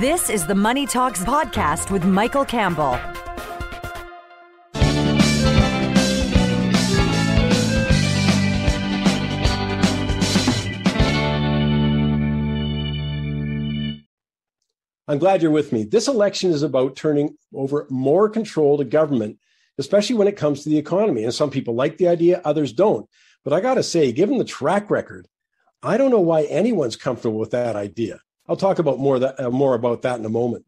This is the Money Talks podcast with Michael Campbell. I'm glad you're with me. This election is about turning over more control to government, especially when it comes to the economy. And some people like the idea, others don't. But I got to say, given the track record, I don't know why anyone's comfortable with that idea. I'll talk about more that uh, more about that in a moment.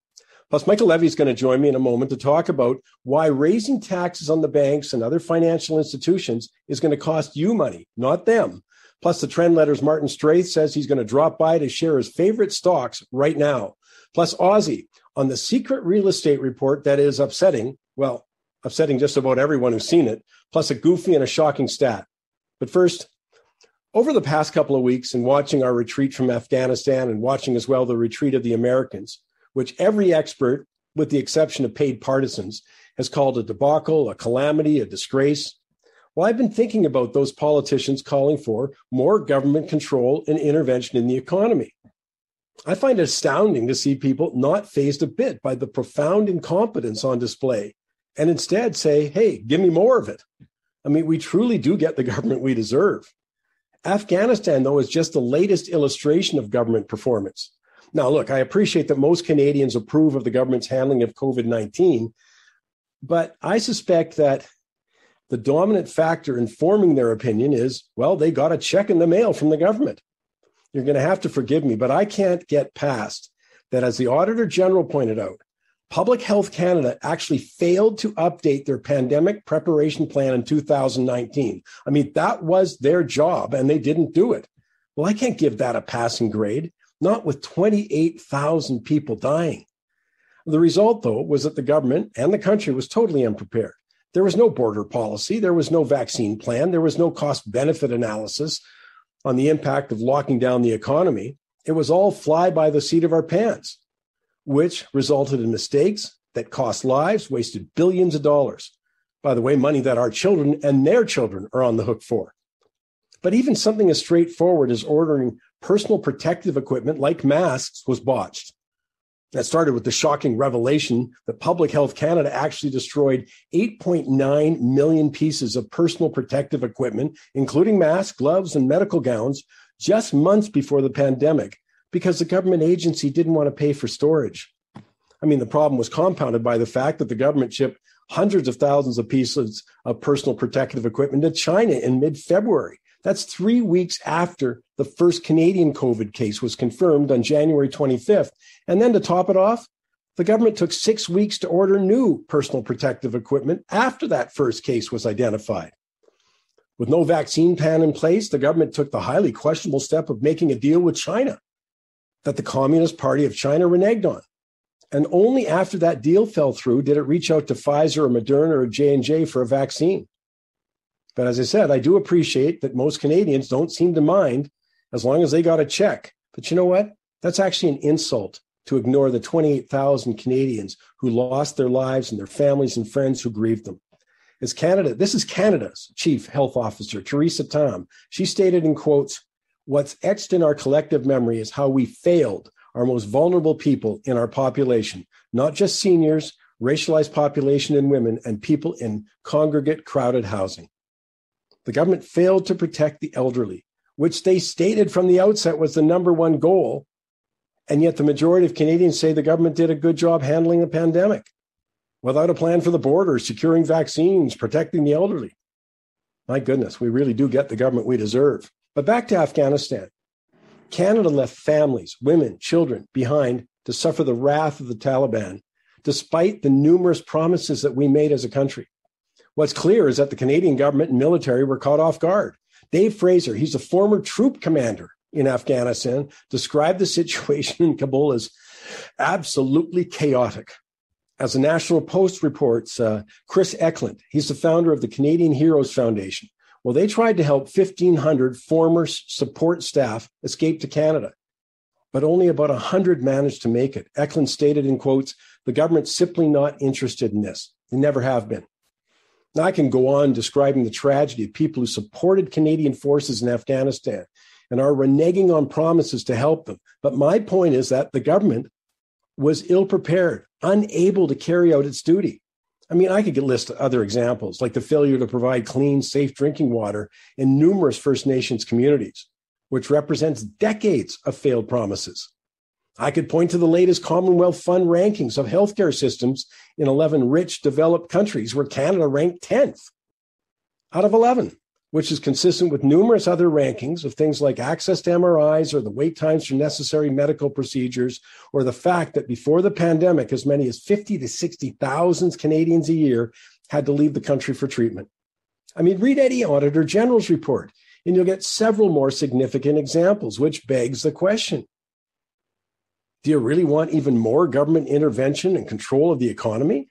Plus, Michael Levy is going to join me in a moment to talk about why raising taxes on the banks and other financial institutions is going to cost you money, not them. Plus, the trend letters Martin Straith says he's going to drop by to share his favorite stocks right now. Plus, Ozzie on the secret real estate report that is upsetting, well, upsetting just about everyone who's seen it, plus a goofy and a shocking stat. But first, over the past couple of weeks, and watching our retreat from Afghanistan and watching as well the retreat of the Americans, which every expert, with the exception of paid partisans, has called a debacle, a calamity, a disgrace. Well, I've been thinking about those politicians calling for more government control and intervention in the economy. I find it astounding to see people not fazed a bit by the profound incompetence on display and instead say, hey, give me more of it. I mean, we truly do get the government we deserve. Afghanistan, though, is just the latest illustration of government performance. Now, look, I appreciate that most Canadians approve of the government's handling of COVID 19, but I suspect that the dominant factor in forming their opinion is well, they got a check in the mail from the government. You're going to have to forgive me, but I can't get past that, as the Auditor General pointed out, Public Health Canada actually failed to update their pandemic preparation plan in 2019. I mean, that was their job and they didn't do it. Well, I can't give that a passing grade, not with 28,000 people dying. The result, though, was that the government and the country was totally unprepared. There was no border policy, there was no vaccine plan, there was no cost benefit analysis on the impact of locking down the economy. It was all fly by the seat of our pants which resulted in mistakes that cost lives, wasted billions of dollars. By the way, money that our children and their children are on the hook for. But even something as straightforward as ordering personal protective equipment like masks was botched. That started with the shocking revelation that Public Health Canada actually destroyed 8.9 million pieces of personal protective equipment, including masks, gloves, and medical gowns, just months before the pandemic, because the government agency didn't want to pay for storage. I mean, the problem was compounded by the fact that the government shipped hundreds of thousands of pieces of personal protective equipment to China in mid February. That's three weeks after the first Canadian COVID case was confirmed on January 25th. And then to top it off, the government took six weeks to order new personal protective equipment after that first case was identified. With no vaccine plan in place, the government took the highly questionable step of making a deal with China that the Communist Party of China reneged on. And only after that deal fell through did it reach out to Pfizer or Moderna or J&J for a vaccine. But as I said, I do appreciate that most Canadians don't seem to mind as long as they got a check. But you know what? That's actually an insult to ignore the 28,000 Canadians who lost their lives and their families and friends who grieved them. As Canada, this is Canada's chief health officer, Theresa Tam. She stated in quotes, What's etched in our collective memory is how we failed our most vulnerable people in our population, not just seniors, racialized population and women, and people in congregate crowded housing. The government failed to protect the elderly, which they stated from the outset was the number one goal. And yet, the majority of Canadians say the government did a good job handling the pandemic without a plan for the border, securing vaccines, protecting the elderly. My goodness, we really do get the government we deserve. But back to Afghanistan. Canada left families, women, children behind to suffer the wrath of the Taliban, despite the numerous promises that we made as a country. What's clear is that the Canadian government and military were caught off guard. Dave Fraser, he's a former troop commander in Afghanistan, described the situation in Kabul as absolutely chaotic. As the National Post reports, uh, Chris Eklund, he's the founder of the Canadian Heroes Foundation, well, they tried to help 1,500 former support staff escape to Canada, but only about 100 managed to make it. Eklund stated in quotes, the government's simply not interested in this. They never have been. Now, I can go on describing the tragedy of people who supported Canadian forces in Afghanistan and are reneging on promises to help them. But my point is that the government was ill prepared, unable to carry out its duty. I mean, I could list other examples like the failure to provide clean, safe drinking water in numerous First Nations communities, which represents decades of failed promises. I could point to the latest Commonwealth Fund rankings of healthcare systems in 11 rich, developed countries where Canada ranked 10th out of 11 which is consistent with numerous other rankings of things like access to MRIs or the wait times for necessary medical procedures, or the fact that before the pandemic, as many as 50 to 60,000 Canadians a year had to leave the country for treatment. I mean, read any Auditor General's report, and you'll get several more significant examples, which begs the question Do you really want even more government intervention and control of the economy?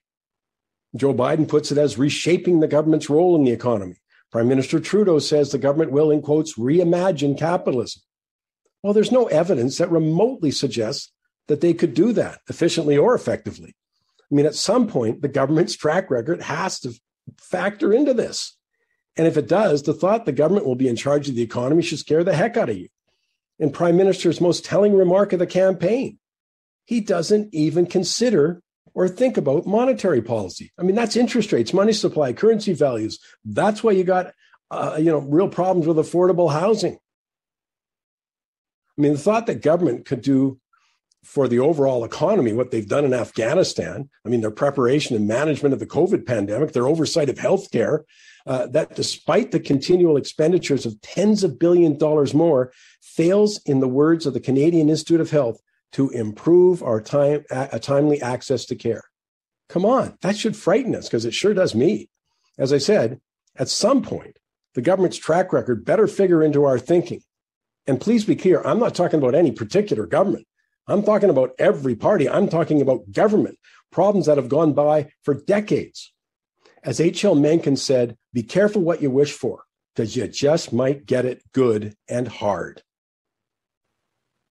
Joe Biden puts it as reshaping the government's role in the economy. Prime Minister Trudeau says the government will, in quotes, reimagine capitalism. Well, there's no evidence that remotely suggests that they could do that efficiently or effectively. I mean, at some point, the government's track record has to factor into this. And if it does, the thought the government will be in charge of the economy should scare the heck out of you. And Prime Minister's most telling remark of the campaign, he doesn't even consider or think about monetary policy. I mean, that's interest rates, money supply, currency values. That's why you got, uh, you know, real problems with affordable housing. I mean, the thought that government could do for the overall economy what they've done in Afghanistan, I mean, their preparation and management of the COVID pandemic, their oversight of healthcare, uh, that despite the continual expenditures of tens of billion dollars more, fails, in the words of the Canadian Institute of Health, to improve our time, a timely access to care. Come on, that should frighten us because it sure does me. As I said, at some point, the government's track record better figure into our thinking. And please be clear, I'm not talking about any particular government. I'm talking about every party. I'm talking about government, problems that have gone by for decades. As H.L. Mencken said, be careful what you wish for, because you just might get it good and hard.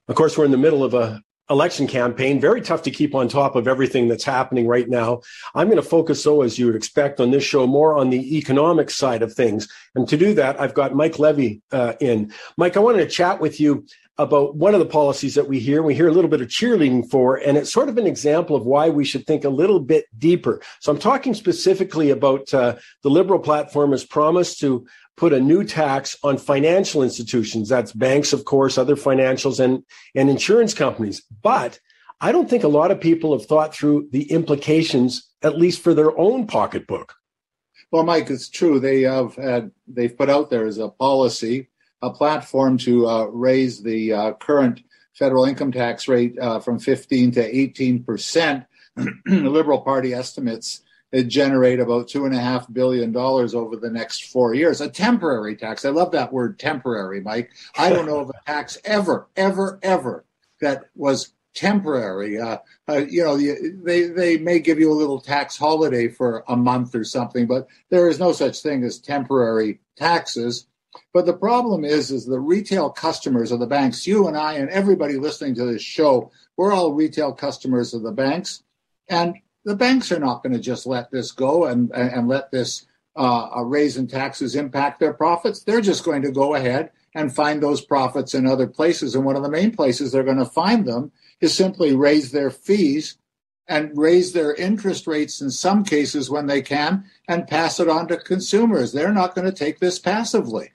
Of course, we're in the middle of a election campaign. Very tough to keep on top of everything that's happening right now. I'm going to focus, so as you would expect, on this show more on the economic side of things. And to do that, I've got Mike Levy uh, in. Mike, I wanted to chat with you about one of the policies that we hear. We hear a little bit of cheerleading for, and it's sort of an example of why we should think a little bit deeper. So I'm talking specifically about uh, the Liberal platform has promised to put a new tax on financial institutions. That's banks, of course, other financials and, and insurance companies. But I don't think a lot of people have thought through the implications, at least for their own pocketbook. Well, Mike, it's true. They have had, they've put out there as a policy, a platform to uh, raise the uh, current federal income tax rate uh, from 15 to 18 percent. the Liberal Party estimates it generate about two and a half billion dollars over the next four years. A temporary tax. I love that word temporary, Mike. I don't know of a tax ever, ever, ever that was temporary. Uh, uh, you know, they they may give you a little tax holiday for a month or something, but there is no such thing as temporary taxes. But the problem is, is the retail customers of the banks. You and I and everybody listening to this show, we're all retail customers of the banks, and the banks are not going to just let this go and, and let this uh, raise in taxes impact their profits. They're just going to go ahead and find those profits in other places. And one of the main places they're going to find them is simply raise their fees and raise their interest rates in some cases when they can and pass it on to consumers. They're not going to take this passively.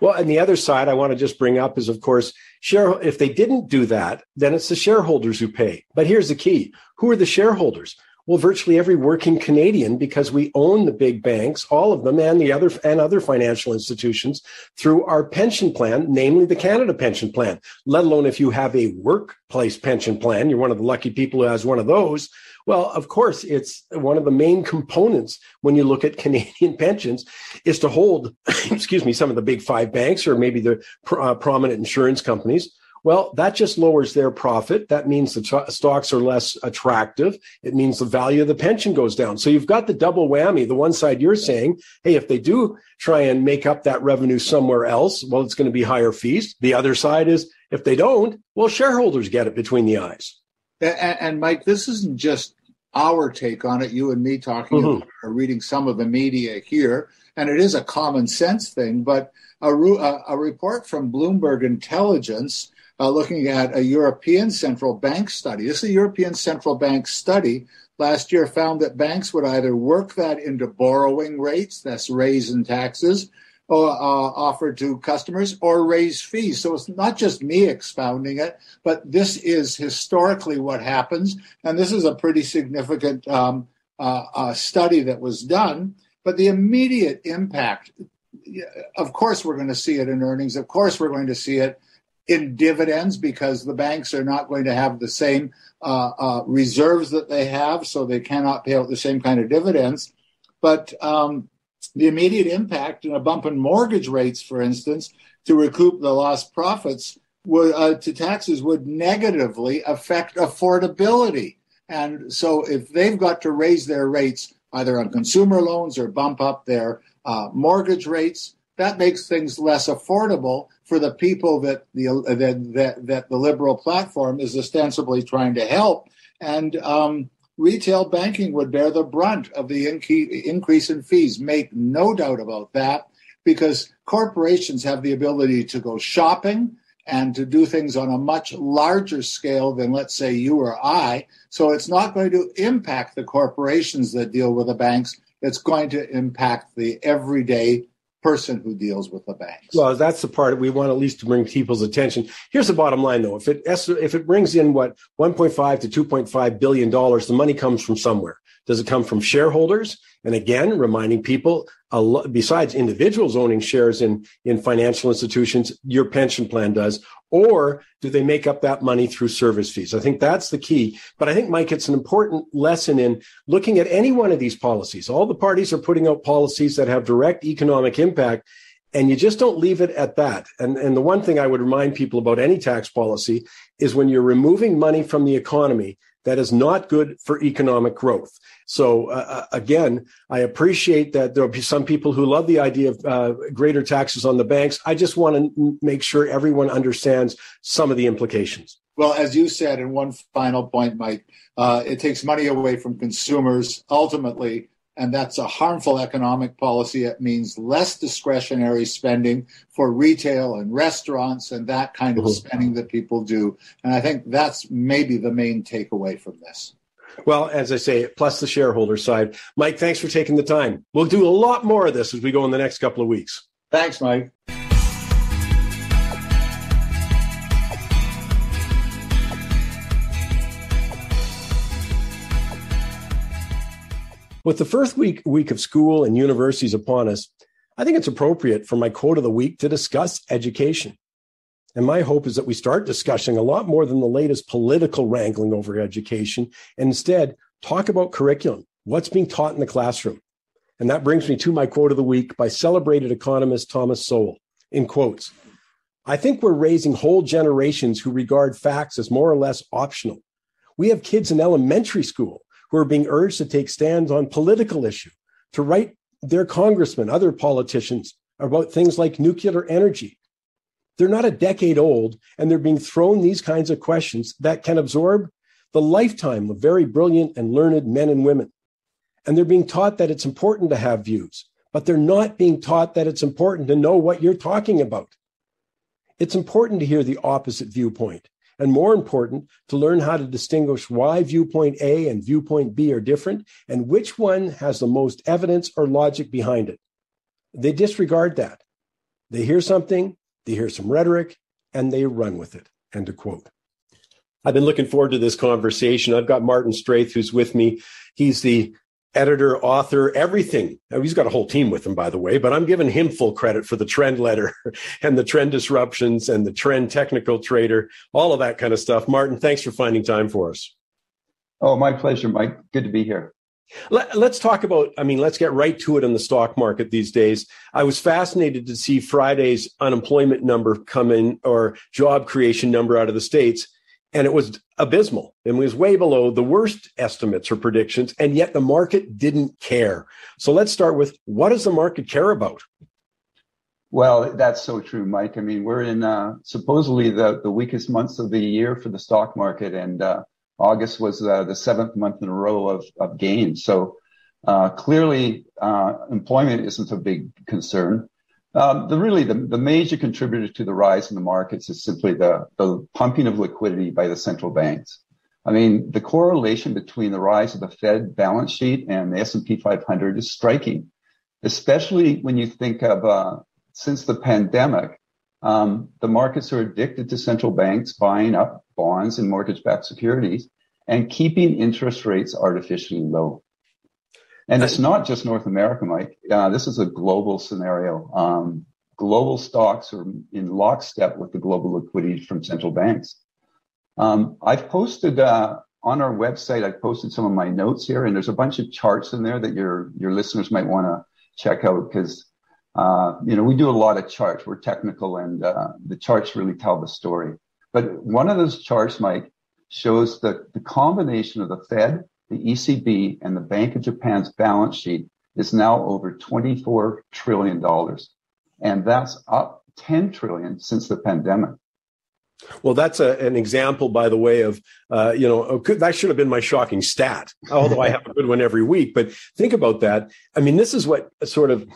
Well, and the other side I want to just bring up is, of course, share. If they didn't do that, then it's the shareholders who pay. But here's the key: who are the shareholders? Well, virtually every working Canadian, because we own the big banks, all of them, and the other and other financial institutions through our pension plan, namely the Canada Pension Plan. Let alone if you have a workplace pension plan, you're one of the lucky people who has one of those. Well, of course, it's one of the main components when you look at Canadian pensions is to hold, excuse me, some of the big five banks or maybe the uh, prominent insurance companies well, that just lowers their profit. That means the t- stocks are less attractive. It means the value of the pension goes down. So you've got the double whammy. The one side you're saying, hey, if they do try and make up that revenue somewhere else, well, it's going to be higher fees. The other side is if they don't, well, shareholders get it between the eyes. And, and Mike, this isn't just our take on it, you and me talking mm-hmm. about or reading some of the media here. And it is a common sense thing, but a, a report from Bloomberg Intelligence uh, looking at a European central bank study. This is a European central bank study last year found that banks would either work that into borrowing rates, that's raising taxes, or, uh, offered to customers, or raise fees. So it's not just me expounding it, but this is historically what happens, and this is a pretty significant um, uh, uh, study that was done. But the immediate impact, of course, we're going to see it in earnings. Of course, we're going to see it in dividends because the banks are not going to have the same uh, uh, reserves that they have, so they cannot pay out the same kind of dividends. But um, the immediate impact in a bump in mortgage rates, for instance, to recoup the lost profits would, uh, to taxes would negatively affect affordability. And so if they've got to raise their rates either on consumer loans or bump up their uh, mortgage rates, that makes things less affordable for the people that the that, that, that the liberal platform is ostensibly trying to help. And um, retail banking would bear the brunt of the increase in fees. Make no doubt about that, because corporations have the ability to go shopping and to do things on a much larger scale than, let's say, you or I. So it's not going to impact the corporations that deal with the banks. It's going to impact the everyday person who deals with the banks. Well, that's the part we want at least to bring people's attention. Here's the bottom line, though: if it if it brings in what 1.5 to 2.5 billion dollars, the money comes from somewhere. Does it come from shareholders? And again, reminding people, besides individuals owning shares in, in financial institutions, your pension plan does. Or do they make up that money through service fees? I think that's the key. But I think, Mike, it's an important lesson in looking at any one of these policies. All the parties are putting out policies that have direct economic impact and you just don't leave it at that. And, and the one thing I would remind people about any tax policy is when you're removing money from the economy, that is not good for economic growth. So uh, uh, again, I appreciate that there will be some people who love the idea of uh, greater taxes on the banks. I just want to make sure everyone understands some of the implications. Well, as you said, and one final point, Mike, uh, it takes money away from consumers. Ultimately, and that's a harmful economic policy. It means less discretionary spending for retail and restaurants and that kind of mm-hmm. spending that people do. And I think that's maybe the main takeaway from this. Well, as I say, plus the shareholder side. Mike, thanks for taking the time. We'll do a lot more of this as we go in the next couple of weeks. Thanks, Mike. With the first week week of school and universities upon us, I think it's appropriate for my quote of the week to discuss education. And my hope is that we start discussing a lot more than the latest political wrangling over education and instead talk about curriculum, what's being taught in the classroom. And that brings me to my quote of the week by celebrated economist Thomas Sowell in quotes. I think we're raising whole generations who regard facts as more or less optional. We have kids in elementary school are being urged to take stands on political issue, to write their congressmen, other politicians about things like nuclear energy. They're not a decade old, and they're being thrown these kinds of questions that can absorb the lifetime of very brilliant and learned men and women. And they're being taught that it's important to have views, but they're not being taught that it's important to know what you're talking about. It's important to hear the opposite viewpoint and more important, to learn how to distinguish why viewpoint A and viewpoint B are different and which one has the most evidence or logic behind it. They disregard that. They hear something, they hear some rhetoric, and they run with it. End of quote. I've been looking forward to this conversation. I've got Martin Straith, who's with me. He's the editor, author, everything. Now, he's got a whole team with him, by the way, but I'm giving him full credit for the trend letter and the trend disruptions and the trend technical trader, all of that kind of stuff. Martin, thanks for finding time for us. Oh, my pleasure, Mike. Good to be here. Let, us talk about, I mean, let's get right to it in the stock market these days. I was fascinated to see Friday's unemployment number come in or job creation number out of the States and it was abysmal. And was way below the worst estimates or predictions and yet the market didn't care. So let's start with what does the market care about? Well that's so true mike. I mean we're in uh, supposedly the, the weakest months of the year for the stock market and uh, august was uh, the seventh month in a row of, of gains. So uh, clearly uh, employment isn't a big concern Um, the really the, the major contributor to the rise in the markets is simply the, the pumping of liquidity by the central banks. I mean, the correlation between the rise of the Fed balance sheet and the S&P 500 is striking, especially when you think of uh, since the pandemic, um, the markets are addicted to central banks buying up bonds and mortgage-backed securities and keeping interest rates artificially low. And it's not just North America, Mike. Uh, this is a global scenario. Um, global stocks are in lockstep with the global liquidity from central banks. Um, I've posted uh, on our website. I've posted some of my notes here, and there's a bunch of charts in there that your your listeners might want to check out because uh, you know we do a lot of charts. We're technical, and uh, the charts really tell the story. But one of those charts, Mike, shows that the combination of the Fed the ECB and the Bank of Japan's balance sheet is now over $24 trillion. And that's up 10 trillion since the pandemic. Well, that's a, an example, by the way, of, uh, you know, that should have been my shocking stat, although I have a good one every week. But think about that. I mean, this is what sort of,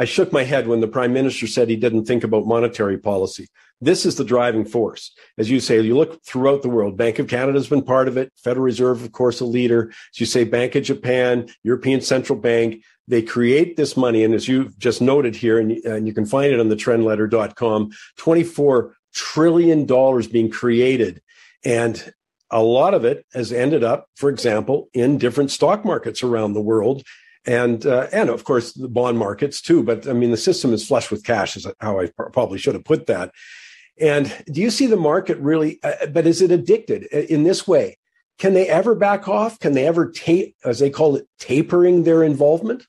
I shook my head when the prime minister said he didn't think about monetary policy. This is the driving force. As you say, you look throughout the world. Bank of Canada has been part of it. Federal Reserve, of course, a leader. As you say, Bank of Japan, European Central Bank, they create this money. And as you've just noted here, and, and you can find it on the trendletter.com, $24 trillion being created. And a lot of it has ended up, for example, in different stock markets around the world and uh, and of course the bond markets too. But I mean, the system is flush with cash, is how I probably should have put that. And do you see the market really, uh, but is it addicted in this way? Can they ever back off? Can they ever tape, as they call it, tapering their involvement?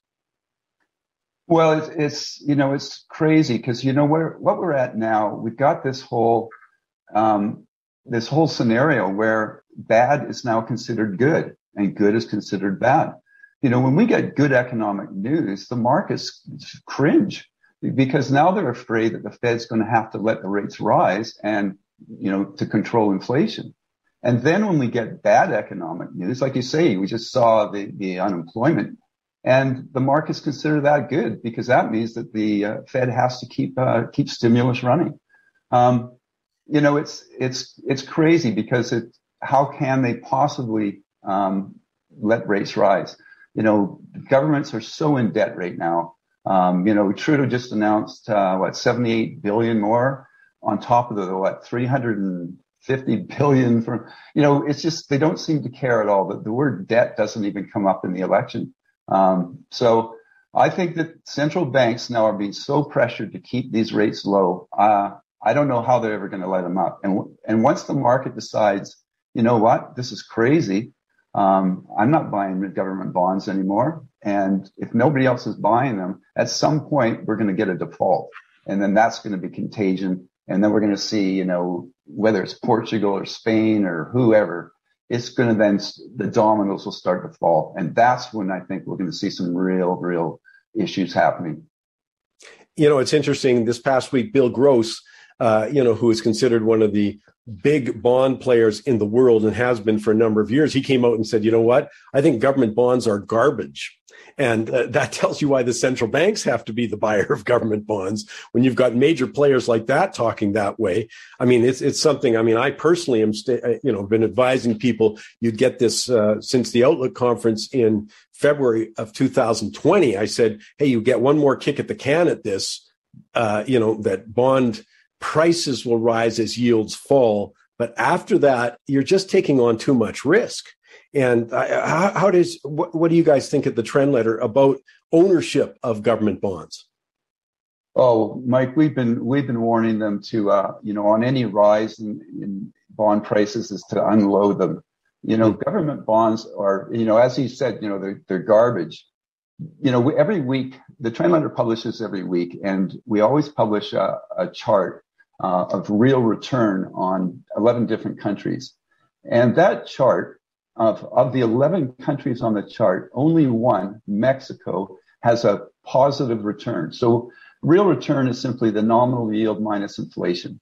Well, it's, it's you know it's crazy because you know where what we're at now. We've got this whole um, this whole scenario where bad is now considered good and good is considered bad. You know, when we get good economic news, the markets cringe because now they're afraid that the Fed's going to have to let the rates rise and, you know, to control inflation. And then when we get bad economic news, like you say, we just saw the, the unemployment and the markets consider that good because that means that the uh, Fed has to keep, uh, keep stimulus running. Um, you know, it's, it's, it's crazy because it, how can they possibly, um, let rates rise? You know, governments are so in debt right now um, you know, Trudeau just announced uh, what 78 billion more on top of the what 350 billion from. You know, it's just they don't seem to care at all. That the word debt doesn't even come up in the election. Um, so I think that central banks now are being so pressured to keep these rates low. Uh, I don't know how they're ever going to let them up. And and once the market decides, you know what, this is crazy. Um, I'm not buying government bonds anymore. And if nobody else is buying them, at some point we're going to get a default. And then that's going to be contagion. And then we're going to see, you know, whether it's Portugal or Spain or whoever, it's going to then, the dominoes will start to fall. And that's when I think we're going to see some real, real issues happening. You know, it's interesting. This past week, Bill Gross, uh, you know, who is considered one of the big bond players in the world and has been for a number of years, he came out and said, you know what? I think government bonds are garbage. And uh, that tells you why the central banks have to be the buyer of government bonds when you've got major players like that talking that way. I mean, it's it's something. I mean, I personally am, st- uh, you know, been advising people. You'd get this uh, since the Outlook conference in February of 2020. I said, hey, you get one more kick at the can at this. Uh, you know that bond prices will rise as yields fall. But after that, you're just taking on too much risk. And uh, how, how, does what, what do you guys think at the trend letter about ownership of government bonds? Oh, Mike, we've been we've been warning them to uh, you know on any rise in, in bond prices is to unload them. You know, mm-hmm. government bonds are you know as he said, you know they're they're garbage. You know, we, every week the trend letter publishes every week, and we always publish a, a chart uh, of real return on 11 different countries. And that chart of, of the 11 countries on the chart, only one, Mexico, has a positive return. So real return is simply the nominal yield minus inflation.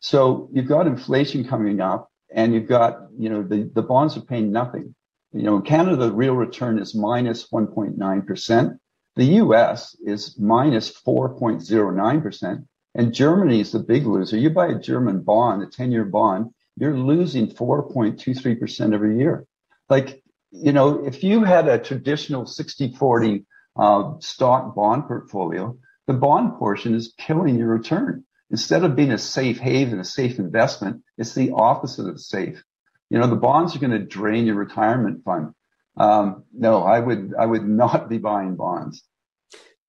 So you've got inflation coming up and you've got, you know, the, the bonds are paying nothing. You know, in Canada, the real return is minus 1.9%. The US is minus 4.09%, and Germany is the big loser. You buy a German bond, a 10 year bond, you're losing 4.23% every year. Like, you know, if you had a traditional 60 40 uh, stock bond portfolio, the bond portion is killing your return. Instead of being a safe haven, a safe investment, it's the opposite of safe. You know, the bonds are going to drain your retirement fund. Um, no, I would I would not be buying bonds.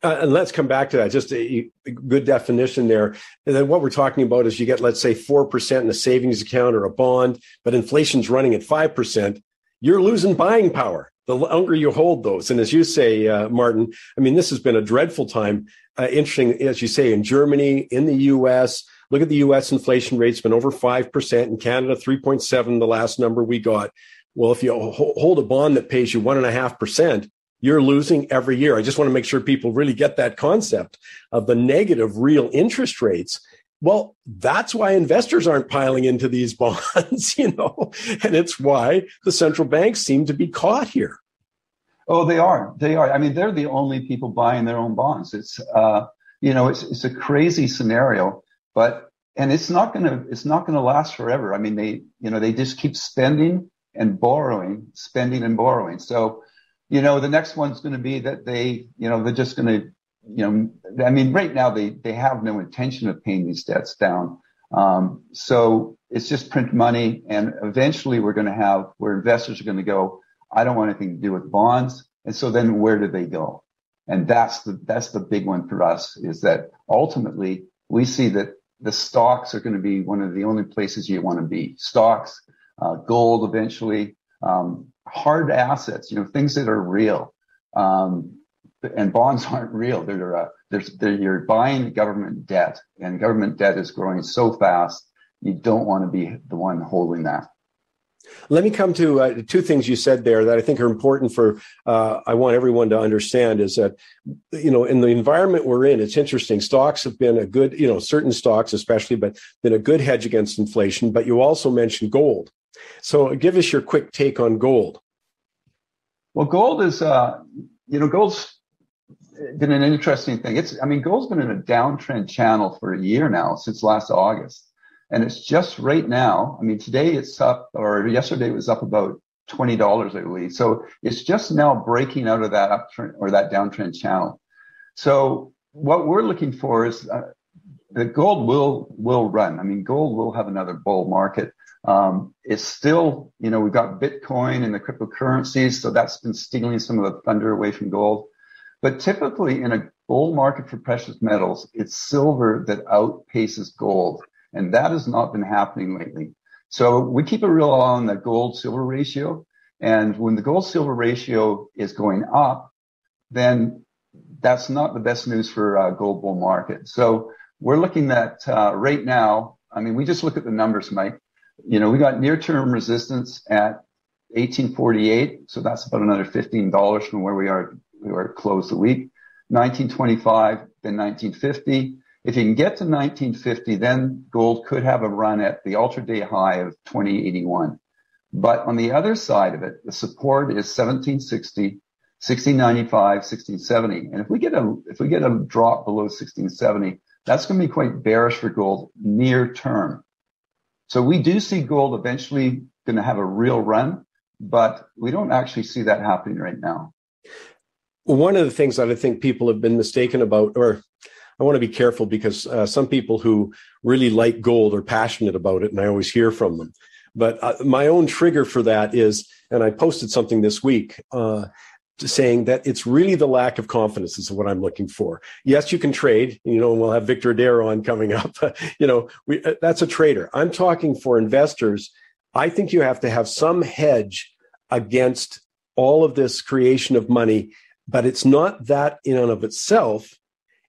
Uh, and let's come back to that. Just a, a, good definition there. And then what we're talking about is you get, let's say, 4% in a savings account or a bond, but inflation's running at 5%. You're losing buying power the longer you hold those. And as you say, uh, Martin, I mean, this has been a dreadful time. Uh, interesting, as you say, in Germany, in the US, look at the US inflation rate's been over 5%, in Canada, 3.7, the last number we got. Well, if you hold a bond that pays you 1.5%, you're losing every year. I just want to make sure people really get that concept of the negative real interest rates. Well, that's why investors aren't piling into these bonds, you know, and it's why the central banks seem to be caught here. Oh, they are. They are. I mean, they're the only people buying their own bonds. It's, uh, you know, it's, it's a crazy scenario, but, and it's not going to, it's not going to last forever. I mean, they, you know, they just keep spending and borrowing, spending and borrowing. So, you know, the next one's going to be that they, you know, they're just going to you know, I mean, right now they, they have no intention of paying these debts down. Um, so it's just print money. And eventually we're going to have where investors are going to go, I don't want anything to do with bonds. And so then where do they go? And that's the, that's the big one for us is that ultimately we see that the stocks are going to be one of the only places you want to be. Stocks, uh, gold eventually, um, hard assets, you know, things that are real. Um, and bonds aren't real. They're, uh, they're, you're buying government debt, and government debt is growing so fast. You don't want to be the one holding that. Let me come to uh, two things you said there that I think are important for. Uh, I want everyone to understand is that, you know, in the environment we're in, it's interesting. Stocks have been a good, you know, certain stocks especially, but been a good hedge against inflation. But you also mentioned gold. So give us your quick take on gold. Well, gold is, uh, you know, gold's been an interesting thing. It's, I mean, gold's been in a downtrend channel for a year now since last August. And it's just right now. I mean, today it's up or yesterday it was up about $20, I believe. So it's just now breaking out of that uptrend or that downtrend channel. So what we're looking for is uh, that gold will, will run. I mean, gold will have another bull market. Um, it's still, you know, we've got Bitcoin and the cryptocurrencies. So that's been stealing some of the thunder away from gold. But typically in a bull market for precious metals, it's silver that outpaces gold. And that has not been happening lately. So we keep a real eye on the gold silver ratio. And when the gold silver ratio is going up, then that's not the best news for a gold bull market. So we're looking at uh, right now. I mean, we just look at the numbers, Mike. You know, we got near term resistance at 1848. So that's about another $15 from where we are or close the week. 1925, then 1950. If you can get to 1950, then gold could have a run at the ultra day high of 2081. But on the other side of it, the support is 1760, 1695, 1670. And if we get a, if we get a drop below 1670, that's going to be quite bearish for gold near term. So we do see gold eventually going to have a real run, but we don't actually see that happening right now one of the things that I think people have been mistaken about, or I want to be careful because uh, some people who really like gold are passionate about it, and I always hear from them. But uh, my own trigger for that is, and I posted something this week uh, saying that it's really the lack of confidence is what I'm looking for. Yes, you can trade. You know, we'll have Victor Adair on coming up. you know, we, uh, that's a trader. I'm talking for investors. I think you have to have some hedge against all of this creation of money but it's not that in and of itself.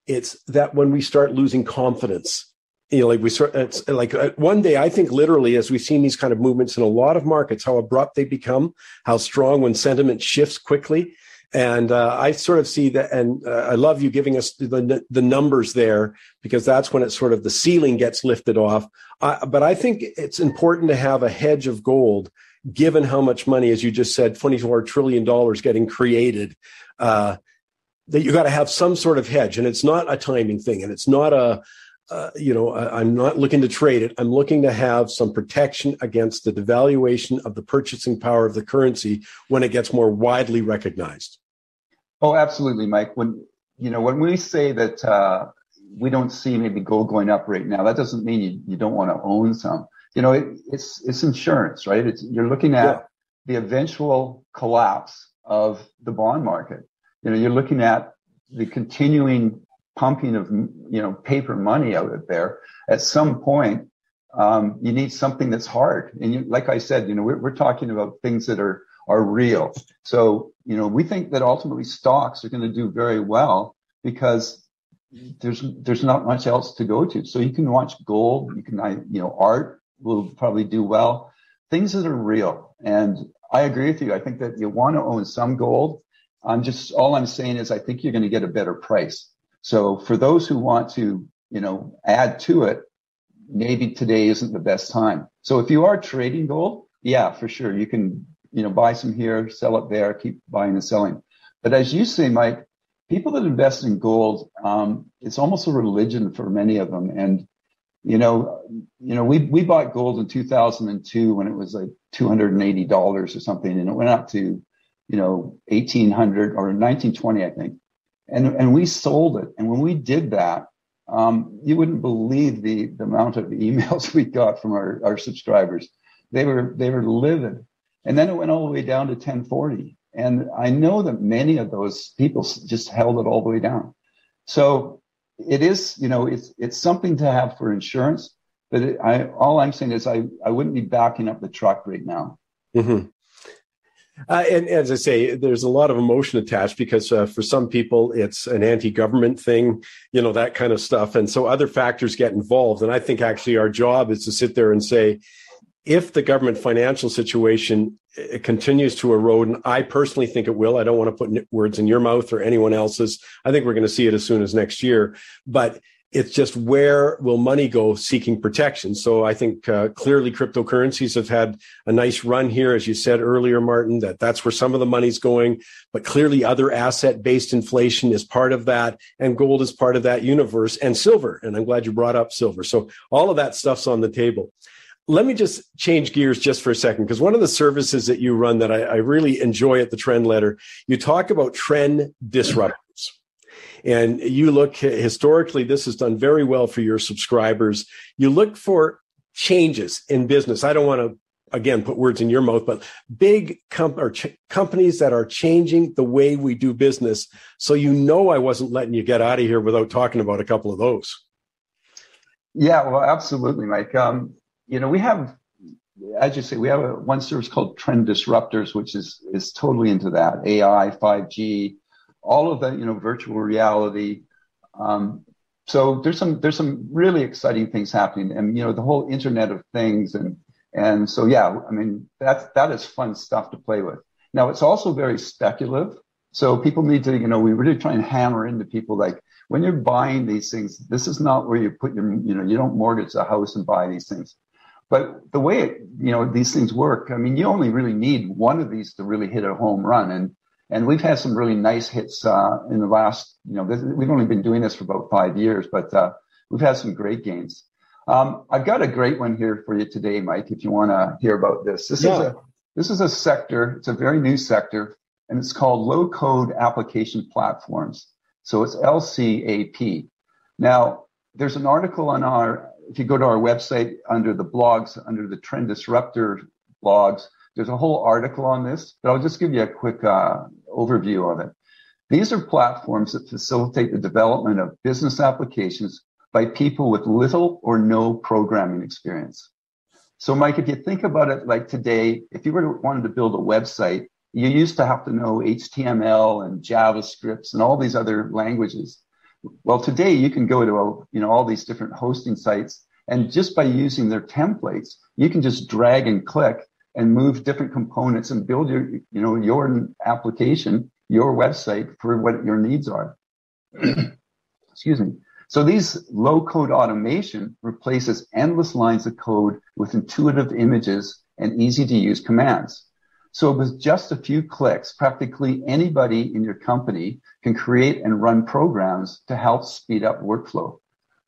It's that when we start losing confidence, you know, like we it's like uh, one day, I think literally, as we've seen these kind of movements in a lot of markets, how abrupt they become, how strong when sentiment shifts quickly. And uh, I sort of see that, and uh, I love you giving us the the numbers there because that's when it's sort of the ceiling gets lifted off. Uh, but I think it's important to have a hedge of gold, given how much money, as you just said, twenty four trillion dollars getting created uh, that you got to have some sort of hedge, and it's not a timing thing, and it's not a uh, you know, I, am not looking to trade it. I'm looking to have some protection against the devaluation of the purchasing power of the currency when it gets more widely recognized. Oh, absolutely, Mike. When you know when we say that uh, we don't see maybe gold going up right now, that doesn't mean you, you don't want to own some. You know, it, it's it's insurance, right? It's, you're looking at yeah. the eventual collapse of the bond market. You know, you're looking at the continuing pumping of you know paper money out of there. At some point, um, you need something that's hard. And you, like I said, you know, we're, we're talking about things that are are real. So you know, we think that ultimately stocks are going to do very well because there's there's not much else to go to. So you can watch gold, you can you know art will probably do well. Things that are real. And I agree with you. I think that you want to own some gold. I'm just all I'm saying is I think you're going to get a better price. So for those who want to, you know, add to it, maybe today isn't the best time. So if you are trading gold, yeah, for sure, you can, you know, buy some here, sell it there, keep buying and selling. But as you say, Mike, people that invest in gold, um, it's almost a religion for many of them. And you know, you know, we we bought gold in 2002 when it was like 280 dollars or something, and it went up to, you know, 1800 or 1920, I think and and we sold it. And when we did that, um, you wouldn't believe the the amount of emails we got from our our subscribers. They were they were livid. And then it went all the way down to 1040. And I know that many of those people just held it all the way down. So it is, you know, it's it's something to have for insurance. But it, I all I'm saying is I I wouldn't be backing up the truck right now. Mm-hmm. Uh, and as I say, there's a lot of emotion attached because uh, for some people it's an anti-government thing, you know, that kind of stuff. And so other factors get involved. And I think actually our job is to sit there and say, if the government financial situation uh, continues to erode, and I personally think it will, I don't want to put words in your mouth or anyone else's. I think we're going to see it as soon as next year. But it's just where will money go seeking protection? So I think uh, clearly cryptocurrencies have had a nice run here, as you said earlier, Martin. That that's where some of the money's going, but clearly other asset-based inflation is part of that, and gold is part of that universe, and silver. And I'm glad you brought up silver. So all of that stuff's on the table. Let me just change gears just for a second, because one of the services that you run that I, I really enjoy at the Trend Letter, you talk about trend disruptors. And you look historically, this has done very well for your subscribers. You look for changes in business. I don't want to again put words in your mouth but big com- or ch- companies that are changing the way we do business so you know i wasn't letting you get out of here without talking about a couple of those yeah well absolutely mike um, you know we have as you say we have a, one service called trend disruptors which is is totally into that ai 5g all of that, you know, virtual reality. Um, so there's some there's some really exciting things happening, and you know, the whole Internet of Things, and and so yeah, I mean, that's that is fun stuff to play with. Now it's also very speculative, so people need to, you know, we really try and hammer into people like when you're buying these things, this is not where you put your, you know, you don't mortgage a house and buy these things. But the way it, you know these things work, I mean, you only really need one of these to really hit a home run, and and we've had some really nice hits uh, in the last, you know, this, we've only been doing this for about five years, but uh, we've had some great gains. Um, I've got a great one here for you today, Mike. If you want to hear about this, this yeah. is a this is a sector. It's a very new sector, and it's called low code application platforms. So it's LCAP. Now, there's an article on our. If you go to our website under the blogs, under the Trend Disruptor blogs, there's a whole article on this, but I'll just give you a quick uh, overview of it. These are platforms that facilitate the development of business applications by people with little or no programming experience. So, Mike, if you think about it like today, if you were to, wanted to build a website, you used to have to know HTML and JavaScripts and all these other languages. Well, today you can go to a, you know all these different hosting sites, and just by using their templates, you can just drag and click and move different components and build your, you know, your application, your website for what your needs are. Excuse me. So these low code automation replaces endless lines of code with intuitive images and easy to use commands. So with just a few clicks, practically anybody in your company can create and run programs to help speed up workflow.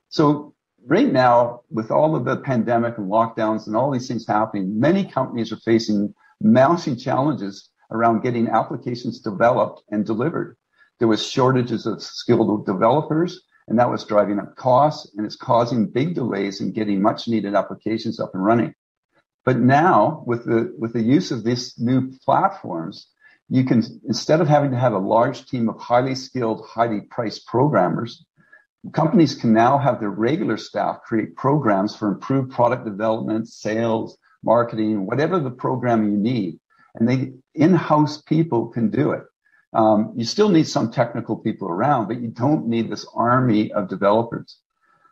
So right now, with all of the pandemic and lockdowns and all these things happening, many companies are facing mounting challenges around getting applications developed and delivered. There was shortages of skilled developers, and that was driving up costs, and it's causing big delays in getting much needed applications up and running. But now, with the with the use of these new platforms, you can instead of having to have a large team of highly skilled, highly priced programmers, companies can now have their regular staff create programs for improved product development, sales, marketing, whatever the program you need. And they in-house people can do it. Um, you still need some technical people around, but you don't need this army of developers.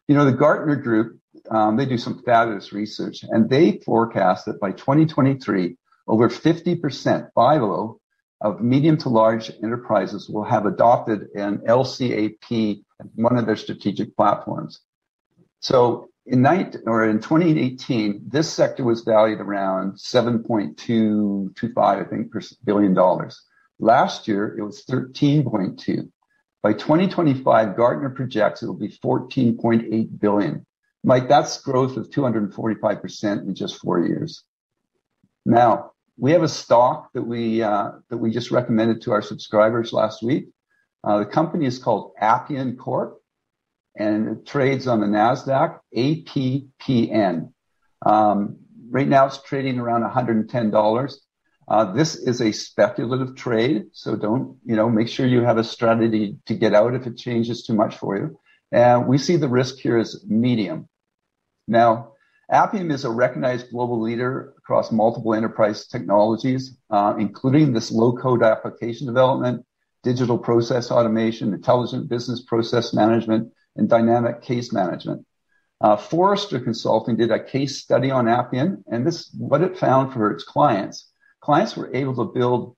You know, the Gartner Group, um, they do some fabulous research, and they forecast that by 2023, over 50%, five of medium to large enterprises will have adopted an LCAP as one of their strategic platforms. So in night or in 2018, this sector was valued around 7.225, I think, billion dollars. Last year, it was 13.2. By 2025, Gartner projects it will be 14.8 billion. Mike, that's growth of 245% in just four years. Now, we have a stock that we uh, that we just recommended to our subscribers last week. Uh, the company is called Appian Corp, and it trades on the Nasdaq APPN. Um, right now, it's trading around $110. Uh, this is a speculative trade, so don't you know? Make sure you have a strategy to get out if it changes too much for you. And we see the risk here as medium. Now, Appian is a recognized global leader across multiple enterprise technologies, uh, including this low-code application development, digital process automation, intelligent business process management, and dynamic case management. Uh, Forrester Consulting did a case study on Appian, and this what it found for its clients. Clients were able to build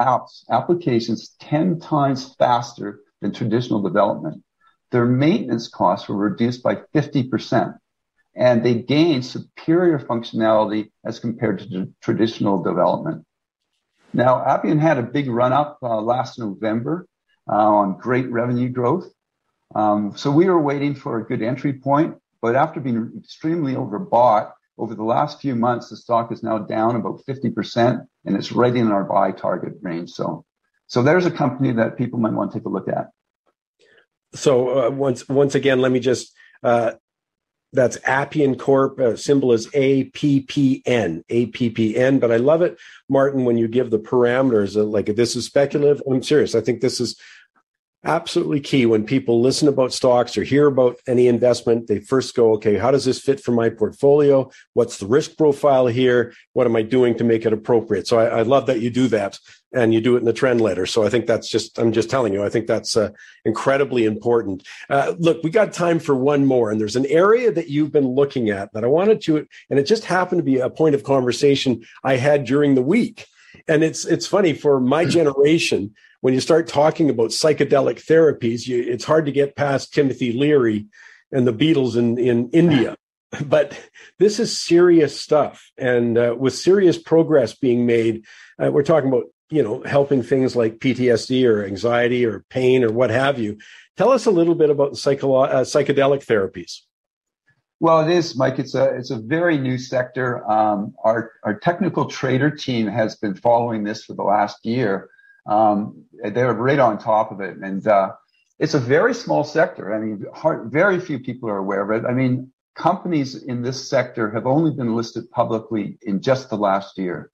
apps, applications 10 times faster than traditional development. Their maintenance costs were reduced by 50% and they gain superior functionality as compared to traditional development. Now, Appian had a big run up uh, last November uh, on great revenue growth. Um, so we were waiting for a good entry point, but after being extremely overbought over the last few months, the stock is now down about 50% and it's right in our buy target range. So, so there's a company that people might want to take a look at. So uh, once once again, let me just uh, that's Appian Corp. Uh, symbol is APPN, APPN. But I love it, Martin, when you give the parameters. Uh, like this is speculative, I'm serious. I think this is absolutely key when people listen about stocks or hear about any investment they first go okay how does this fit for my portfolio what's the risk profile here what am i doing to make it appropriate so i, I love that you do that and you do it in the trend letter so i think that's just i'm just telling you i think that's uh, incredibly important uh, look we got time for one more and there's an area that you've been looking at that i wanted to and it just happened to be a point of conversation i had during the week and it's it's funny for my generation when you start talking about psychedelic therapies, you, it's hard to get past Timothy Leary and the Beatles in, in India. But this is serious stuff. And uh, with serious progress being made, uh, we're talking about, you know, helping things like PTSD or anxiety or pain or what have you. Tell us a little bit about psycho- uh, psychedelic therapies. Well, it is, Mike. It's a it's a very new sector. Um, our our technical trader team has been following this for the last year, um, they're right on top of it. And uh, it's a very small sector. I mean, hard, very few people are aware of it. I mean, companies in this sector have only been listed publicly in just the last year.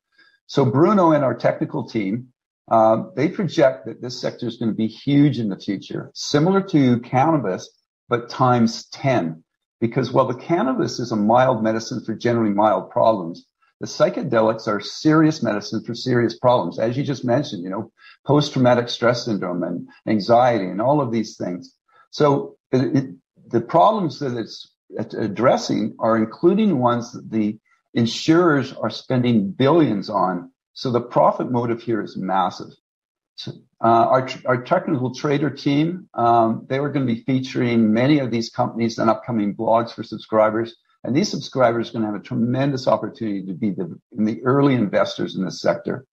So Bruno and our technical team, um, they project that this sector is going to be huge in the future, similar to cannabis, but times 10. Because while the cannabis is a mild medicine for generally mild problems, the psychedelics are serious medicine for serious problems. As you just mentioned, you know, post-traumatic stress syndrome and anxiety and all of these things. So it, it, the problems that it's addressing are including ones that the insurers are spending billions on. So the profit motive here is massive. So, uh, our, our technical trader team, um, they were going to be featuring many of these companies in upcoming blogs for subscribers And these subscribers are going to have a tremendous opportunity to be the, the early investors in this sector.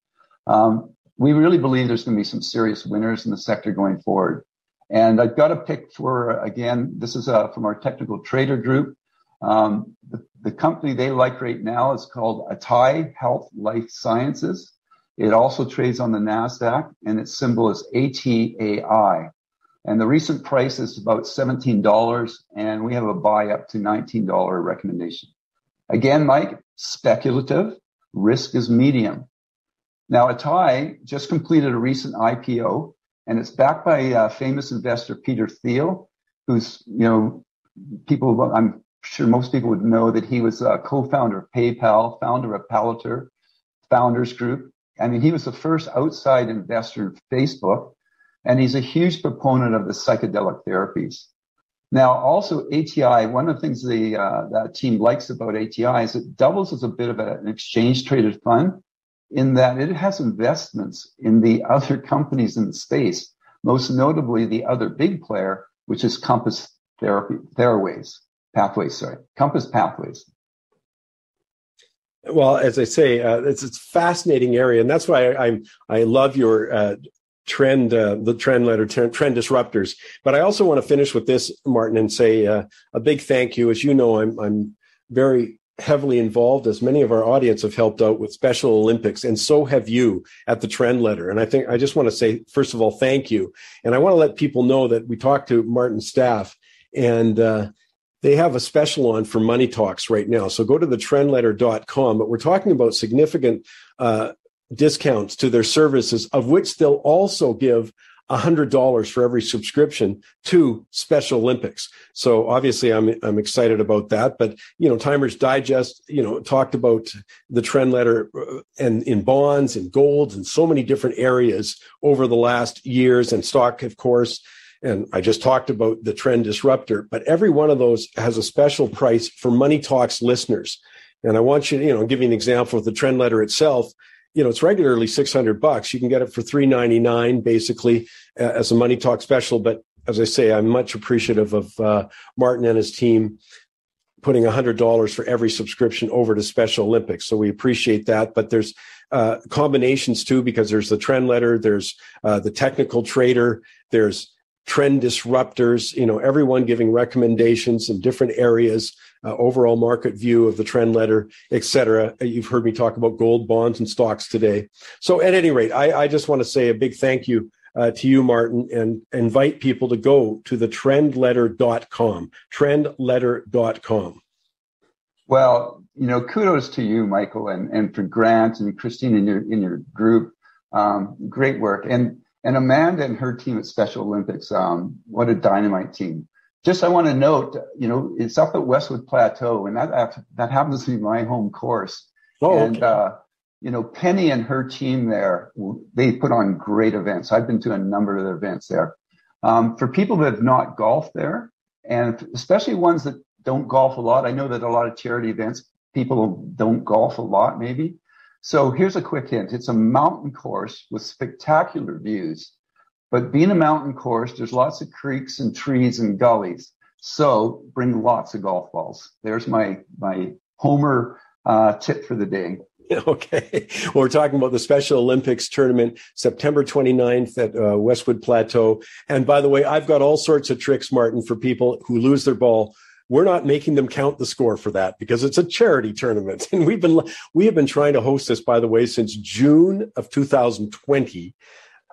Um, we really believe there's going to be some serious winners in the sector going forward. And I've got a pick for, again, this is uh, from our technical trader group. Um, the, the, company they like right now is called Atai Health Life Sciences. It also trades on the NASDAQ and its symbol is ATAI. And the recent price is about $17 and we have a buy up to $19 recommendation. Again, Mike, speculative, risk is medium. Now, Atai just completed a recent IPO and it's backed by uh, famous investor Peter Thiel, who's, you know, people, I'm sure most people would know that he was a co-founder of PayPal, founder of Palantir, Founders Group. I mean, he was the first outside investor in Facebook, and he's a huge proponent of the psychedelic therapies. Now, also ATI, one of the things the uh, that team likes about ATI is it doubles as a bit of an exchange traded fund in that it has investments in the other companies in the space, most notably the other big player, which is Compass Therapy, Theraways pathways, sorry, compass pathways. Well, as I say, uh, it's a fascinating area, and that's why I I, I love your uh, trend, uh, the trend letter, trend, trend, disruptors. But I also want to finish with this, Martin, and say uh, a big thank you. As you know, I'm I'm very heavily involved, as many of our audience have helped out with Special Olympics, and so have you at the Trend Letter. And I think I just want to say, first of all, thank you, and I want to let people know that we talked to Martin's staff, and uh, they have a special on for money talks right now. So go to the trendletter.com. But we're talking about significant uh, discounts to their services, of which they'll also give $100 for every subscription to Special Olympics. So obviously I'm, I'm excited about that. But, you know, Timers Digest, you know, talked about the trend letter uh, and in bonds and golds and so many different areas over the last years and stock, of course. And I just talked about the trend disruptor, but every one of those has a special price for Money Talks listeners. And I want you to, you know, give you an example of the trend letter itself. You know, it's regularly 600 bucks. You can get it for 399 basically as a Money Talk special. But as I say, I'm much appreciative of uh, Martin and his team putting $100 for every subscription over to Special Olympics. So we appreciate that. But there's uh, combinations too, because there's the trend letter, there's uh, the technical trader, there's trend disruptors, you know, everyone giving recommendations in different areas, uh, overall market view of the trend letter, et cetera. You've heard me talk about gold bonds and stocks today. So at any rate, I, I just want to say a big thank you uh, to you, Martin, and invite people to go to the trendletter.com, trendletter.com. Well, you know, kudos to you, Michael, and, and for Grant and Christine in your, in your group. Um, great work. And, and Amanda and her team at Special Olympics, um, what a dynamite team. Just I want to note, you know, it's up at Westwood Plateau, and that that happens to be my home course. Oh, and okay. uh, you know, Penny and her team there, they put on great events. I've been to a number of their events there. Um, for people that have not golfed there, and especially ones that don't golf a lot, I know that a lot of charity events, people don't golf a lot, maybe. So here's a quick hint. It's a mountain course with spectacular views. But being a mountain course, there's lots of creeks and trees and gullies. So bring lots of golf balls. There's my, my Homer uh, tip for the day. Okay. Well, we're talking about the Special Olympics tournament, September 29th at uh, Westwood Plateau. And by the way, I've got all sorts of tricks, Martin, for people who lose their ball we're not making them count the score for that because it's a charity tournament. And we've been, we have been trying to host this, by the way, since June of 2020.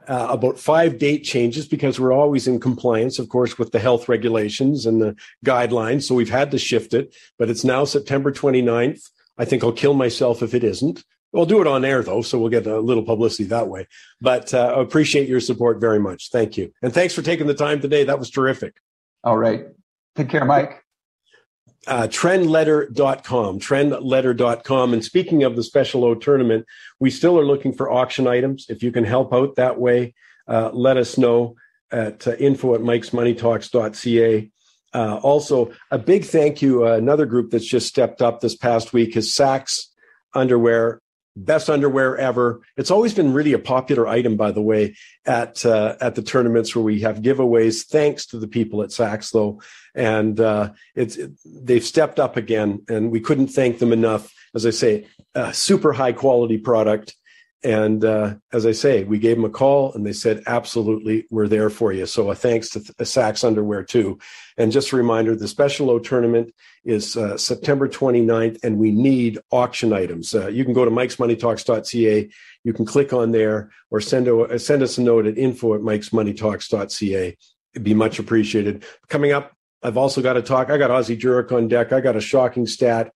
Uh, about five date changes because we're always in compliance, of course, with the health regulations and the guidelines. So we've had to shift it, but it's now September 29th. I think I'll kill myself if it isn't. We'll do it on air though, so we'll get a little publicity that way. But uh, appreciate your support very much. Thank you. And thanks for taking the time today. That was terrific. All right. Take care, Mike uh, trendletter.com, trendletter.com. And speaking of the Special O tournament, we still are looking for auction items. If you can help out that way, uh, let us know at uh, info at mikesmoneytalks.ca. Uh, also, a big thank you. Uh, another group that's just stepped up this past week is Saxx Underwear best underwear ever. It's always been really a popular item, by the way, at uh, at the tournaments where we have giveaways. Thanks to the people at Saxx, though, and uh, it's it, they've stepped up again, and we couldn't thank them enough. As I say, super high quality product. And uh, as I say, we gave them a call and they said, absolutely, we're there for you. So a thanks to a Saxx Underwear too. And just a reminder, the Special O tournament is uh, September 29th and we need auction items. Uh, you can go to mikesmoneytalks.ca. You can click on there or send, a, send us a note at info at mikesmoneytalks.ca. It'd be much appreciated. Coming up, I've also got to talk. I got Ozzie Jurock on deck. I got a shocking stat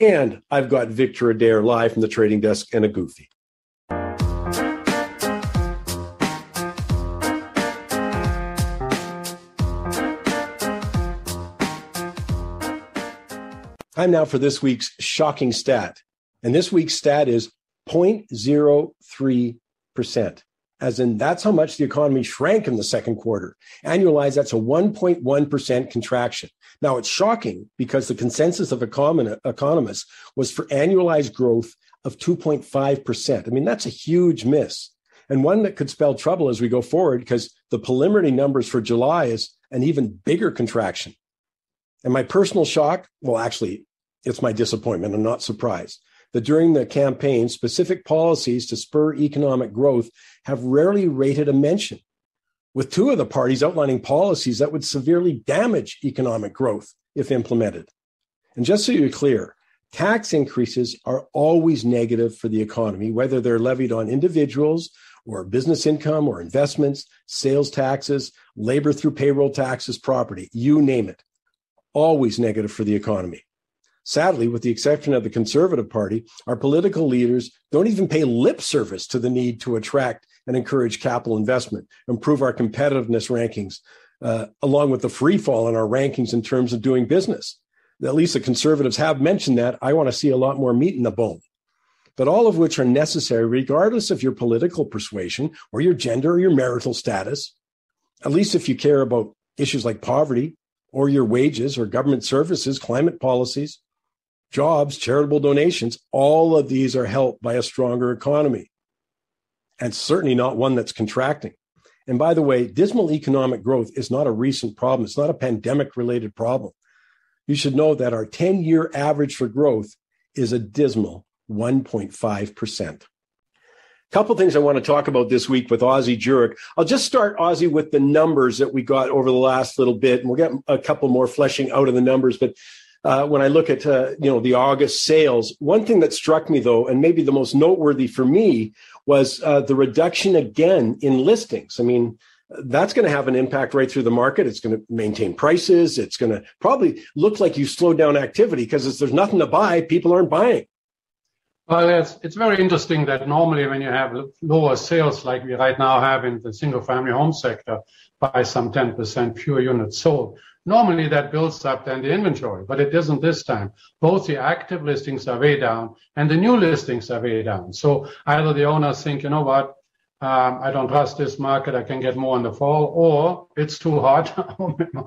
and I've got Victor Adair live from the trading desk and a goofy. Time now for this week's shocking stat. And this week's stat is 0.03%, as in that's how much the economy shrank in the second quarter. Annualized, that's a 1.1% contraction. Now, it's shocking because the consensus of economists was for annualized growth of 2.5%. I mean, that's a huge miss and one that could spell trouble as we go forward because the preliminary numbers for July is an even bigger contraction. And my personal shock, well, actually, it's my disappointment. I'm not surprised that during the campaign, specific policies to spur economic growth have rarely rated a mention, with two of the parties outlining policies that would severely damage economic growth if implemented. And just so you're clear, tax increases are always negative for the economy, whether they're levied on individuals or business income or investments, sales taxes, labor through payroll taxes, property, you name it. Always negative for the economy. Sadly, with the exception of the Conservative Party, our political leaders don't even pay lip service to the need to attract and encourage capital investment, improve our competitiveness rankings, uh, along with the free fall in our rankings in terms of doing business. At least the Conservatives have mentioned that. I want to see a lot more meat in the bone. But all of which are necessary, regardless of your political persuasion or your gender or your marital status. At least if you care about issues like poverty or your wages or government services, climate policies, jobs, charitable donations, all of these are helped by a stronger economy and certainly not one that's contracting. And by the way, dismal economic growth is not a recent problem. It's not a pandemic related problem. You should know that our 10 year average for growth is a dismal 1.5%. A couple things I want to talk about this week with Ozzie Jurock. I'll just start, Ozzie, with the numbers that we got over the last little bit, and we'll get a couple more fleshing out of the numbers. But uh, when I look at uh, you know the August sales. One thing that struck me though, and maybe the most noteworthy for me, was uh, the reduction again in listings. I mean, that's going to have an impact right through the market. It's going to maintain prices. It's going to probably look like you slowed down activity because there's nothing to buy. People aren't buying. Well, it's, it's very interesting that normally when you have lower sales like we right now have in the single family home sector by some 10% fewer units sold, Normally that builds up then the inventory, but it doesn't this time. Both the active listings are way down and the new listings are way down. So either the owners think, you know what, um, I don't trust this market, I can get more in the fall, or it's too hot.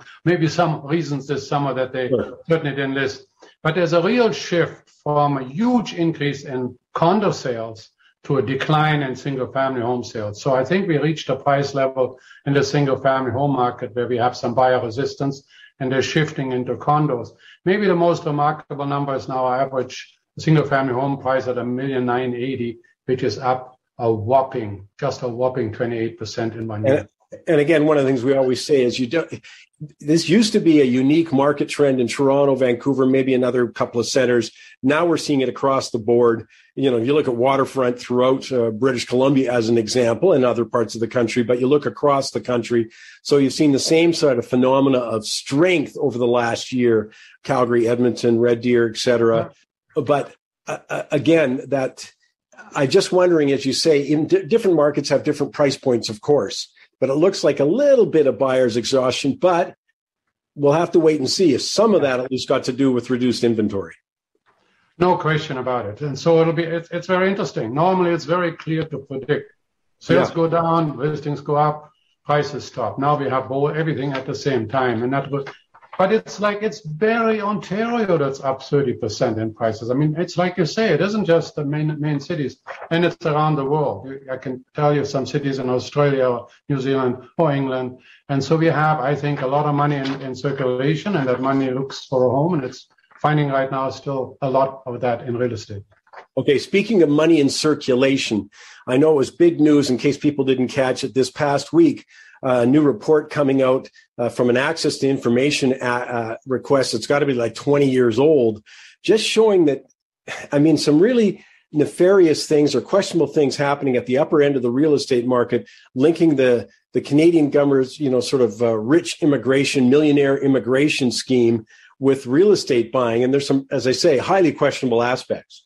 Maybe some reasons this summer that they sure. certainly didn't list. But there's a real shift from a huge increase in condo sales to a decline in single family home sales. So I think we reached a price level in the single family home market where we have some buyer resistance and they're shifting into condos. Maybe the most remarkable number is now our average single family home price at a million nine eighty, which is up a whopping, just a whopping 28% in one year and again, one of the things we always say is you don't. This used to be a unique market trend in Toronto, Vancouver, maybe another couple of centers. Now we're seeing it across the board. You know, you look at waterfront throughout uh, British Columbia as an example, and other parts of the country, but you look across the country. So you've seen the same sort of phenomena of strength over the last year: Calgary, Edmonton, Red Deer, etc. But uh, uh, again, that I just wondering, as you say, in d- different markets have different price points, of course but it looks like a little bit of buyer's exhaustion. But we'll have to wait and see if some of that at least got to do with reduced inventory. No question about it. And so it'll be, it's, it's very interesting. Normally it's very clear to predict. Sales yeah. go down, listings go up, prices stop. Now we have both everything at the same time. And that was, But it's like it's Barrie Ontario that's up 30% in prices. I mean, it's like you say, it isn't just the main main cities, and it's around the world. I can tell you some cities in Australia, or New Zealand, or England, and so we have, I think, a lot of money in, in circulation, and that money looks for a home, and it's finding right now still a lot of that in real estate. Okay, speaking of money in circulation, I know it was big news in case people didn't catch it this past week a new report coming out uh, from an access to information uh, uh request. It's got to be like 20 years old, just showing that, I mean, some really nefarious things or questionable things happening at the upper end of the real estate market, linking the the Canadian government's, you know, sort of uh, rich immigration, millionaire immigration scheme with real estate buying. And there's some, as I say, highly questionable aspects.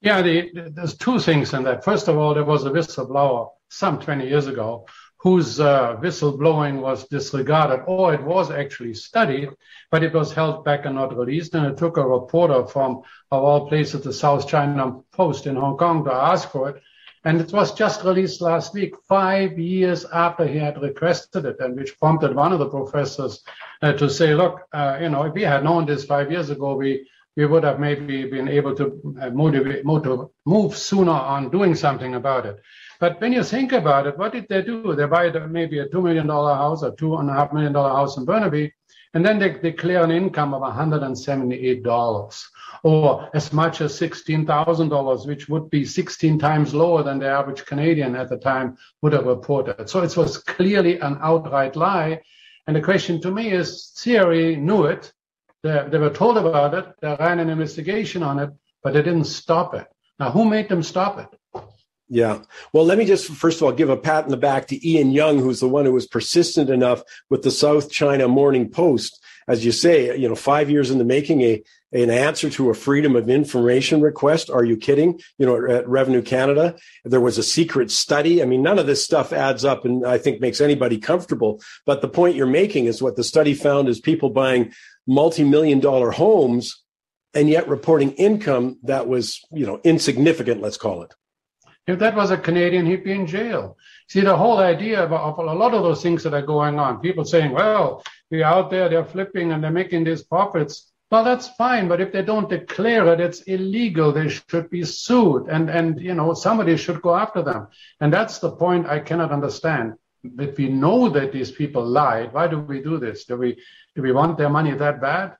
Yeah, the, there's two things in that. First of all, there was a whistleblower some 20 years ago whose uh, whistleblowing was disregarded, or it was actually studied, but it was held back and not released. And it took a reporter from, of all places, the South China Post in Hong Kong to ask for it. And it was just released last week, five years after he had requested it, and which prompted one of the professors uh, to say, look, uh, you know, if we had known this five years ago, we, we would have maybe been able to uh, motivate, motive, move sooner on doing something about it. But when you think about it, what did they do? They buy maybe a $2 million house or $2.5 million house in Burnaby, and then they declare an income of $178 or as much as $16,000, which would be 16 times lower than the average Canadian at the time would have reported. So it was clearly an outright lie. And the question to me is, CRA knew it. They, they were told about it. They ran an investigation on it, but they didn't stop it. Now, who made them stop it? Yeah. Well, let me just first of all give a pat in the back to Ian Young, who's the one who was persistent enough with the South China Morning Post, as you say, you know, five years in the making, a an answer to a freedom of information request. Are you kidding? You know, at Revenue Canada, there was a secret study. I mean, none of this stuff adds up and I think makes anybody comfortable. But the point you're making is what the study found is people buying multi-million dollar homes and yet reporting income that was, you know, insignificant, let's call it. If that was a Canadian, he'd be in jail. See, the whole idea of, of, a lot of those things that are going on, people saying, well, we're out there, they're flipping and they're making these profits. Well, that's fine, but if they don't declare it, it's illegal. They should be sued and, and, you know, somebody should go after them. And that's the point I cannot understand. If we know that these people lied, why do we do this? Do we, do we want their money that bad?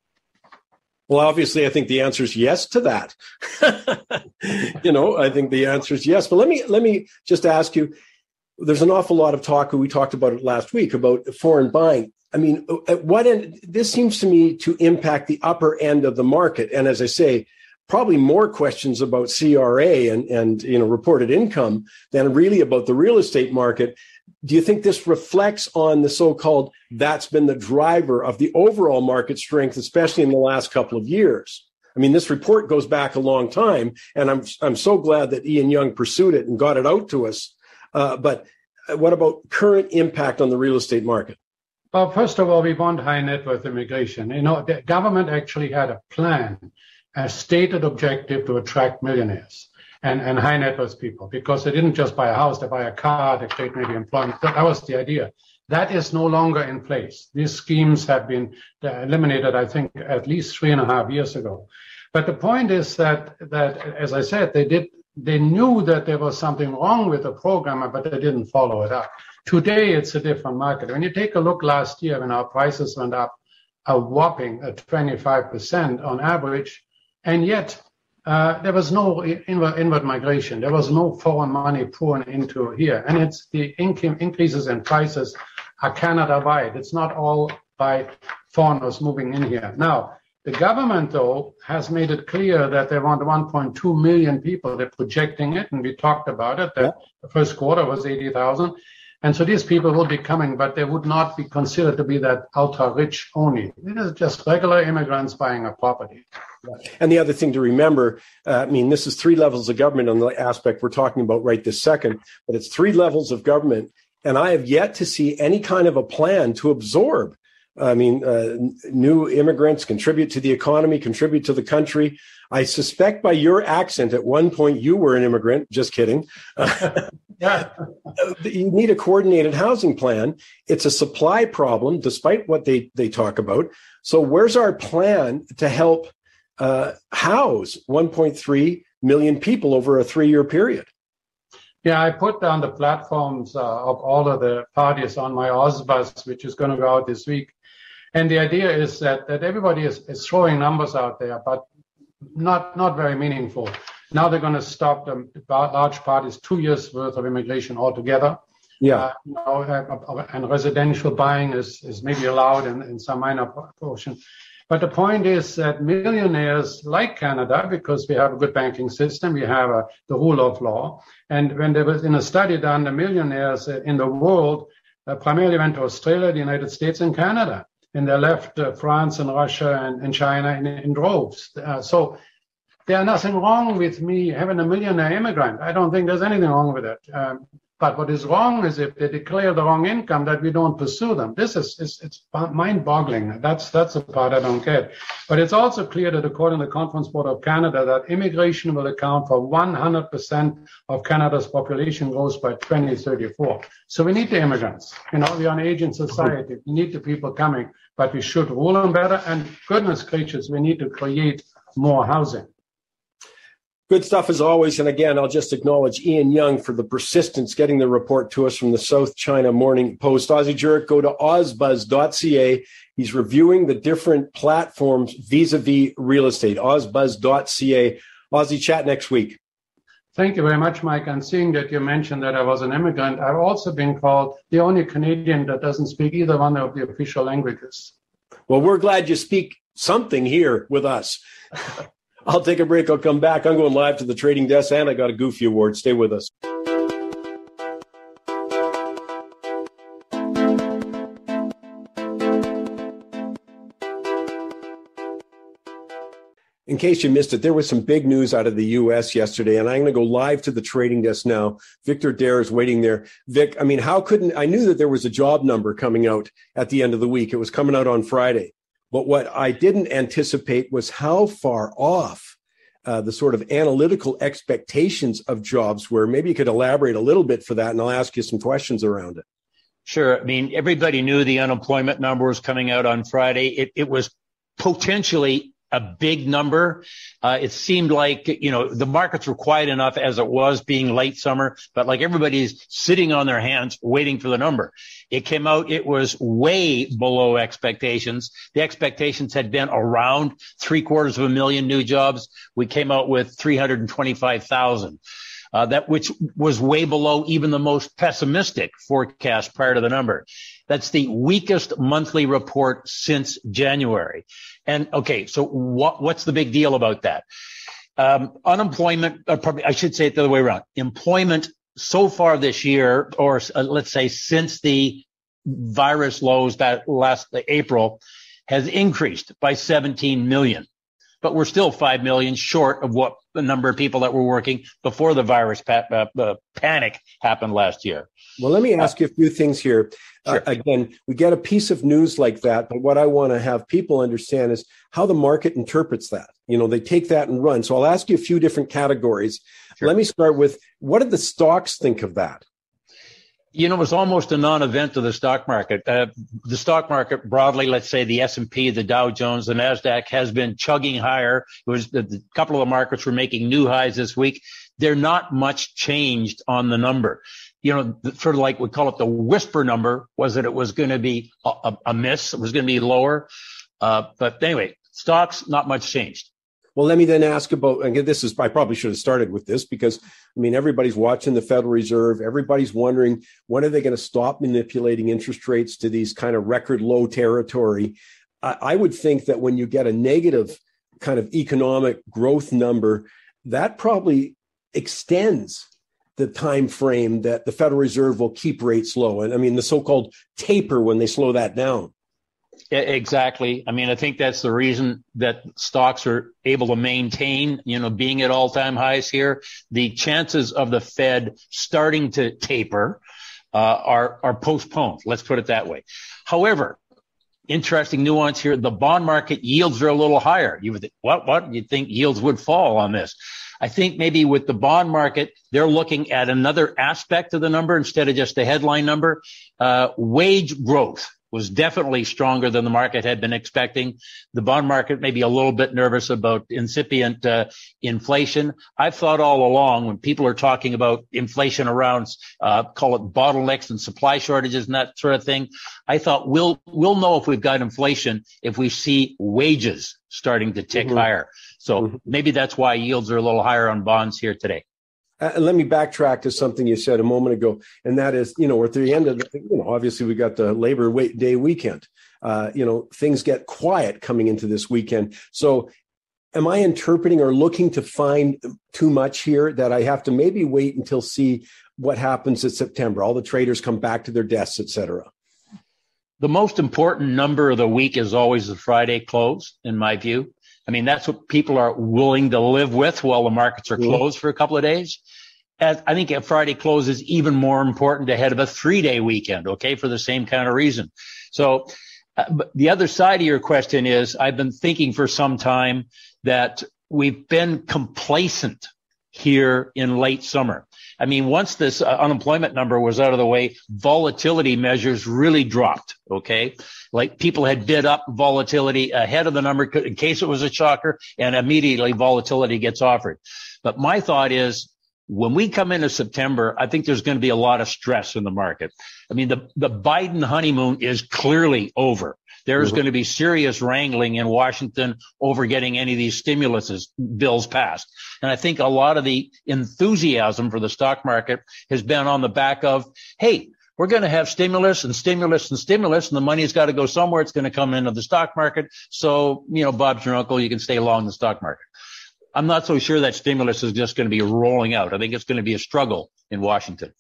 Well, obviously, I think the answer is yes to that. you know, I think the answer is yes. But let me let me just ask you. There's an awful lot of talk. We talked about it last week about foreign buying. I mean, at what end? This seems to me to impact the upper end of the market. And as I say, probably more questions about CRA and and you know reported income than really about the real estate market do you think this reflects on the so-called that's been the driver of the overall market strength especially in the last couple of years? I mean this report goes back a long time and i'm i'm so glad that ian young pursued it and got it out to us. Uh, but what about current impact on the real estate market? Well first of all we want high net worth immigration. You know the government actually had a plan a stated objective to attract millionaires and, and high net worth people because they didn't just buy a house, they buy a car, they create maybe employment. That was the idea. That is no longer in place. These schemes have been uh, eliminated, I think, at least three and a half years ago. But the point is that, that as I said, they did, they knew that there was something wrong with the program, but they didn't follow it up. Today, it's a different market. When you take a look last year when our prices went up a whopping uh, 25% on average, and yet uh, there was no inward, inward, migration. There was no foreign money pouring into here. And it's the income increases in prices are Canada-wide. It's not all by foreigners moving in here. Now, the government, though, has made it clear that they want 1.2 million people. They're projecting it, and we talked about it, that yeah. the first quarter was 80,000. And so these people will be coming, but they would not be considered to be that ultra rich only. It is just regular immigrants buying a property. And the other thing to remember, uh, I mean, this is three levels of government on the aspect we're talking about right this second, but it's three levels of government. And I have yet to see any kind of a plan to absorb I mean, uh, new immigrants contribute to the economy, contribute to the country. I suspect by your accent, at one point you were an immigrant. Just kidding. yeah. uh, you need a coordinated housing plan. It's a supply problem, despite what they, they talk about. So, where's our plan to help uh, house 1.3 million people over a three year period? Yeah, I put down the platforms uh, of all of the parties on my OzBuzz, which is going to go out this week. And the idea is that, that everybody is, is throwing numbers out there, but not, not very meaningful. Now they're going to stop the large parties two years worth of immigration altogether. Yeah. Uh, you know, uh, uh, and residential buying is, is maybe allowed in, in some minor portion. But the point is that millionaires like Canada, because we have a good banking system, we have a, the rule of law. And when there was in a study done, the millionaires in the world uh, primarily went to Australia, the United States, and Canada. And they left uh, France and Russia and, and China in, in droves. Uh, so there's nothing wrong with me having a millionaire immigrant. I don't think there's anything wrong with that. Um, but what is wrong is if they declare the wrong income that we don't pursue them. This is, it's mind-boggling. That's that's the part I don't get. But it's also clear that according to the Conference Board of Canada, that immigration will account for 100% of Canada's population growth by 2034. So we need the immigrants. You know, we are an aging society. We need the people coming, but we should rule them better. And goodness gracious, we need to create more housing. Good stuff as always. And again, I'll just acknowledge Ian Young for the persistence getting the report to us from the South China Morning Post. Ozzie Jurock, go to ozbuzz.ca. He's reviewing the different platforms vis-a-vis real estate. ozbuzz.ca. Ozzie, chat next week. Thank you very much, Mike. And seeing that you mentioned that I was an immigrant, I've also been called the only Canadian that doesn't speak either one of the official languages. Well, we're glad you speak something here with us. I'll take a break. I'll come back. I'm going live to the trading desk, and I got a Goofy Award. Stay with us. In case you missed it, there was some big news out of the U.S. yesterday, and I'm going to go live to the trading desk now. Victor Adair is waiting there. Vic, I mean, how couldn't I knew that there was a job number coming out at the end of the week? It was coming out on Friday. But what I didn't anticipate was how far off uh, the sort of analytical expectations of jobs were. Maybe you could elaborate a little bit for that, and I'll ask you some questions around it. Sure. I mean, everybody knew the unemployment number was coming out on Friday. It, it was potentially a big number. Uh, it seemed like, you know, the markets were quiet enough as it was being late summer, but like everybody's sitting on their hands waiting for the number. It came out, it was way below expectations. The expectations had been around three quarters of a million new jobs. We came out with 325,000. Uh, that which was way below even the most pessimistic forecast prior to the number. That's the weakest monthly report since January. And okay, so what, what's the big deal about that? Um, unemployment, or probably I should say it the other way around. Employment so far this year, or uh, let's say since the virus lows that last April, has increased by 17 million. But we're still 5 million short of what the number of people that were working before the virus pa- uh, uh, panic happened last year. Well, let me ask you a few things here. Uh, sure. Uh, again, we get a piece of news like that, but what I want to have people understand is how the market interprets that. You know, they take that and run. So I'll ask you a few different categories. Sure. Let me start with what did the stocks think of that? You know, it was almost a non-event to the stock market. Uh, the stock market broadly, let's say the S&P, the Dow Jones, the Nasdaq has been chugging higher. It was a couple of the markets were making new highs this week. They're not much changed on the number. You know, sort of like we call it the whisper number was that it was going to be a, a, a, miss. It was going to be lower. Uh, but anyway, stocks, not much changed. Well, let me then ask about, and this is, I probably should have started with this because, I mean, everybody's watching the Federal Reserve. Everybody's wondering when are they going to stop manipulating interest rates to these kind of record low territory? I, I would think that when you get a negative kind of economic growth number, that probably extends the time frame that the Federal Reserve will keep rates low. And I mean, the so called taper when they slow that down. Exactly. I mean, I think that's the reason that stocks are able to maintain, you know, being at all time highs here. The chances of the Fed starting to taper uh, are are postponed. Let's put it that way. However, interesting nuance here: the bond market yields are a little higher. You would think, what? What? You'd think yields would fall on this. I think maybe with the bond market, they're looking at another aspect of the number instead of just the headline number. Uh, wage growth was definitely stronger than the market had been expecting. The bond market may be a little bit nervous about incipient uh, inflation. I've thought all along when people are talking about inflation around, uh, call it bottlenecks and supply shortages and that sort of thing. I thought we'll we'll know if we've got inflation if we see wages starting to tick mm-hmm. higher. So mm-hmm. maybe that's why yields are a little higher on bonds here today. Uh, let me backtrack to something you said a moment ago, and that is, you know, we're at the end of, the, you know, obviously we got the Labor Day weekend. Uh, you know, things get quiet coming into this weekend. So, am I interpreting or looking to find too much here that I have to maybe wait until see what happens in September? All the traders come back to their desks, et cetera. The most important number of the week is always the Friday close, in my view. I mean, that's what people are willing to live with while the markets are closed for a couple of days. And I think a Friday close is even more important ahead of a three day weekend, okay, for the same kind of reason. So, uh, the other side of your question is I've been thinking for some time that we've been complacent here in late summer. I mean, once this uh, unemployment number was out of the way, volatility measures really dropped. Okay. Like people had bid up volatility ahead of the number in case it was a shocker and immediately volatility gets offered. But my thought is when we come into September, I think there's going to be a lot of stress in the market. I mean, the, the Biden honeymoon is clearly over. There's mm-hmm. going to be serious wrangling in Washington over getting any of these stimulus bills passed. And I think a lot of the enthusiasm for the stock market has been on the back of, hey, we're going to have stimulus and stimulus and stimulus, and the money's got to go somewhere. It's going to come into the stock market. So, you know, Bob's your uncle. You can stay long the stock market. I'm not so sure that stimulus is just going to be rolling out. I think it's going to be a struggle in Washington.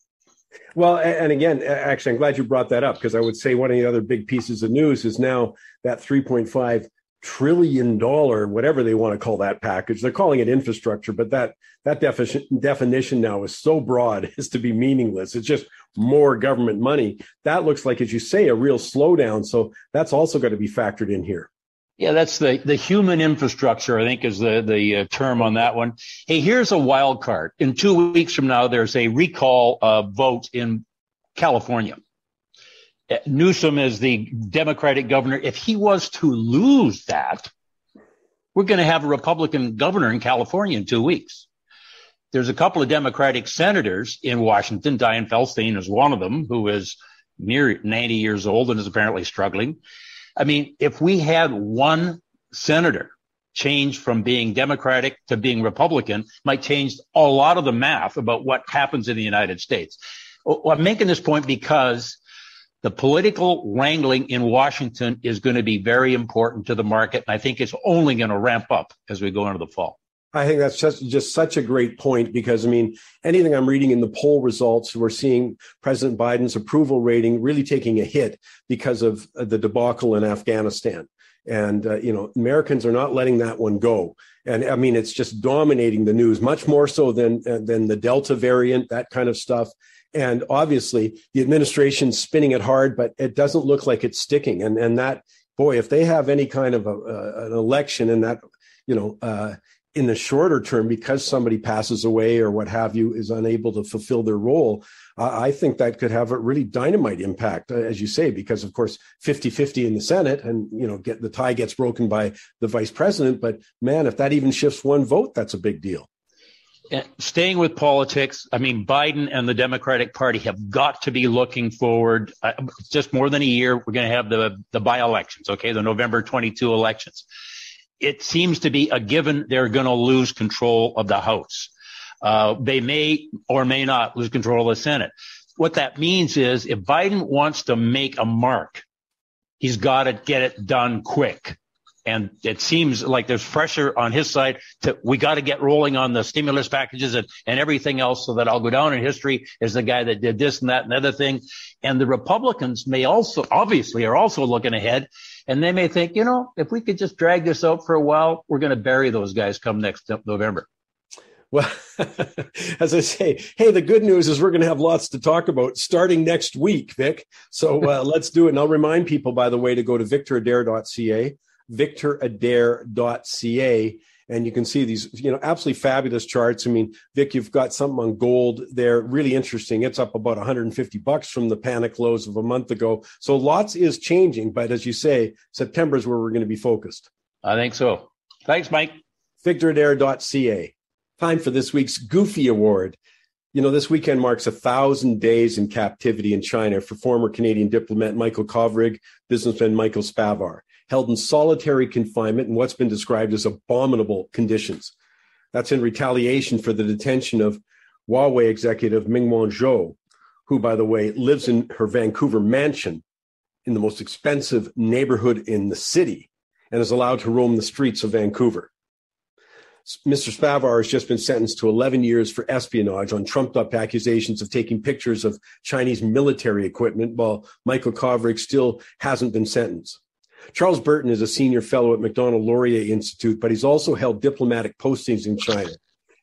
Well, and again, actually, I'm glad you brought that up because I would say one of the other big pieces of news is now that 3.5 trillion dollar, whatever they want to call that package. They're calling it infrastructure, but that that definition definition now is so broad as to be meaningless. It's just more government money. That looks like, as you say, a real slowdown. So that's also got to be factored in here. Yeah, that's the, the human infrastructure, I think is the, the uh, term on that one. Hey, here's a wild card. In two weeks from now, there's a recall uh, vote in California. Uh, Newsom is the Democratic governor. If he was to lose that, we're going to have a Republican governor in California in two weeks. There's a couple of Democratic senators in Washington. Dianne Feinstein is one of them, who is near 90 years old and is apparently struggling. I mean, if we had one senator change from being Democratic to being Republican, might change a lot of the math about what happens in the United States. I'm making this point because the political wrangling in Washington is going to be very important to the market. And I think it's only going to ramp up as we go into the fall. I think that's just, just such a great point because I mean, anything I'm reading in the poll results, we're seeing President Biden's approval rating really taking a hit because of the debacle in Afghanistan. And, uh, you know, Americans are not letting that one go. And I mean, it's just dominating the news much more so than, uh, than the Delta variant, that kind of stuff. And obviously the administration's spinning it hard, but it doesn't look like it's sticking. And, and that, boy, if they have any kind of a, a, an election in that, you know, uh, in the shorter term, because somebody passes away or what have you is unable to fulfill their role, uh, I think that could have a really dynamite impact, uh, as you say, because of course 50-50 in the Senate and, you know, get the tie gets broken by the vice president. But man, if that even shifts one vote, that's a big deal. Staying with politics, I mean, Biden and the Democratic Party have got to be looking forward. Uh, just more than a year, we're going to have the the by elections, okay, the November 22 elections it seems to be a given they're going to lose control of the House. Uh, they may or may not lose control of the Senate. What that means is if Biden wants to make a mark, he's got to get it done quick. And it seems like there's pressure on his side to, we got to get rolling on the stimulus packages and, and everything else so that I'll go down in history as the guy that did this and that and other thing. And the Republicans may also, obviously are also looking ahead and they may think, you know, if we could just drag this out for a while, we're going to bury those guys come next November. Well, as I say, hey, the good news is we're going to have lots to talk about starting next week, Vic. So uh, let's do it. And I'll remind people, by the way, to go to victoradair.ca, victoradair.ca, and you can see these, you know, absolutely fabulous charts. I mean, Vic, you've got something on gold there, really interesting. It's up about 150 bucks from the panic lows of a month ago. So lots is changing, but as you say, September is where we're going to be focused. I think so. Thanks, Mike. VictorAdair.ca. Time for this week's Goofy Award. You know, this weekend marks a thousand days in captivity in China for former Canadian diplomat Michael Kovrig, businessman Michael Spavor held in solitary confinement in what's been described as abominable conditions. That's in retaliation for the detention of Huawei executive Meng Wanzhou, who, by the way, lives in her Vancouver mansion in the most expensive neighborhood in the city and is allowed to roam the streets of Vancouver. Mr. Spavor has just been sentenced to 11 years for espionage on trumped up accusations of taking pictures of Chinese military equipment, while Michael Kovrig still hasn't been sentenced. Charles Burton is a senior fellow at Macdonald Laurier Institute, but he's also held diplomatic postings in China.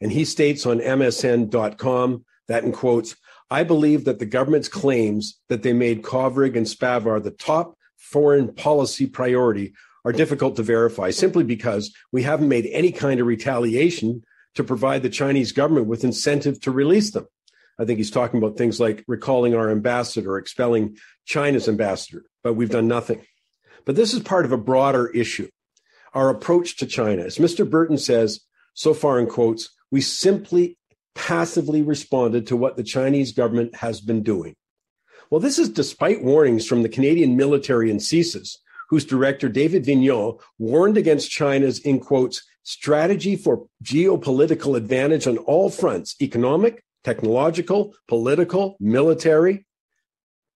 And he states on MSN.com that in quotes, I believe that the government's claims that they made Kovrig and Spavor the top foreign policy priority are difficult to verify simply because we haven't made any kind of retaliation to provide the Chinese government with incentive to release them. I think he's talking about things like recalling our ambassador, expelling China's ambassador, but we've done nothing. But this is part of a broader issue. Our approach to China, as Mr. Burton says, so far in quotes, we simply passively responded to what the Chinese government has been doing. Well, this is despite warnings from the Canadian military and CSIS, whose director, David Vigneault, warned against China's, in quotes, strategy for geopolitical advantage on all fronts economic, technological, political, military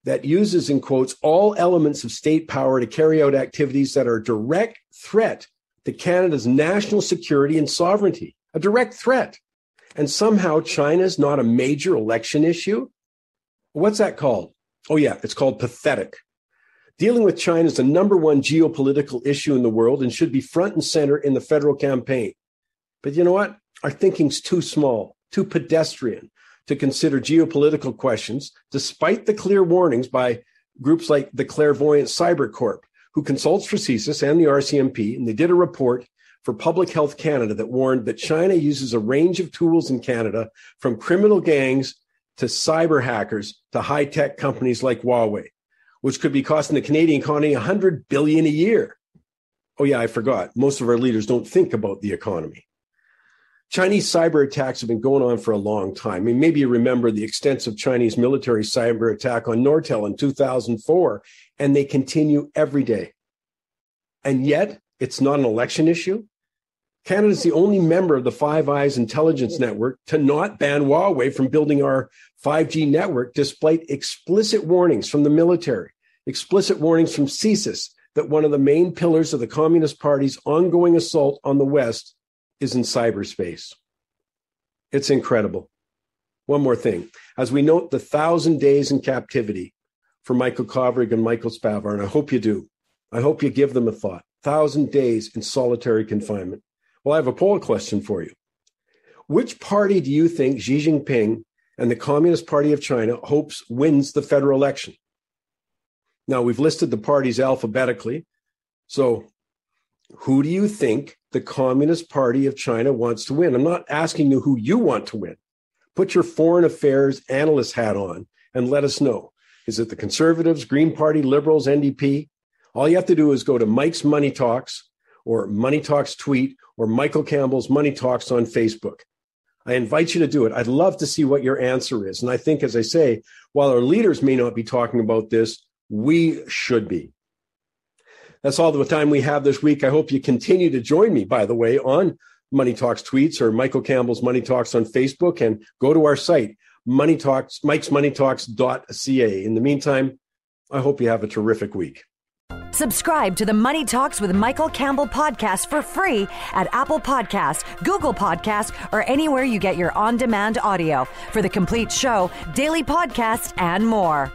that uses, in quotes, all elements of state power to carry out activities that are a direct threat to Canada's national security and sovereignty, a direct threat. And somehow China's not a major election issue. What's that called? Oh, yeah, it's called pathetic. Dealing with China is the number one geopolitical issue in the world and should be front and center in the federal campaign. But you know what? Our thinking's too small, too pedestrian, to consider geopolitical questions, despite the clear warnings by groups like the Clairvoyance Cyber Corp, who consults for CSIS and the RCMP. And they did a report for Public Health Canada that warned that China uses a range of tools in Canada, from criminal gangs to cyber hackers to high tech companies like Huawei, which could be costing the Canadian economy 100 billion a year. Oh, yeah, I forgot. Most of our leaders don't think about the economy. Chinese cyber attacks have been going on for a long time. I mean, maybe you remember the extensive Chinese military cyber attack on Nortel in 2004, and they continue every day. And yet, it's not an election issue. Canada is the only member of the Five Eyes intelligence network to not ban Huawei from building our 5G network, despite explicit warnings from the military, explicit warnings from CSIS that one of the main pillars of the Communist Party's ongoing assault on the West is in cyberspace. It's incredible. One more thing. As we note the thousand days in captivity for Michael Kovrig and Michael Spavor, and I hope you do, I hope you give them a thought. Thousand days in solitary confinement. Well, I have a poll question for you. Which party do you think Xi Jinping and the Communist Party of China hopes wins the federal election? Now, we've listed the parties alphabetically. So, who do you think the Communist Party of China wants to win. I'm not asking you who you want to win. Put your foreign affairs analyst hat on and let us know. Is it the Conservatives, Green Party, Liberals, NDP? All you have to do is go to Mike's Money Talks or Money Talks tweet or Michael Campbell's Money Talks on Facebook. I invite you to do it. I'd love to see what your answer is. And I think, as I say, while our leaders may not be talking about this, we should be. That's all the time we have this week. I hope you continue to join me, by the way, on Money Talks tweets or Michael Campbell's Money Talks on Facebook and go to our site, Money Talks, Mike's Money Talks.ca. In the meantime, I hope you have a terrific week. Subscribe to the Money Talks with Michael Campbell podcast for free at Apple Podcast, Google Podcast, or anywhere you get your on-demand audio for the complete show, daily podcast, and more.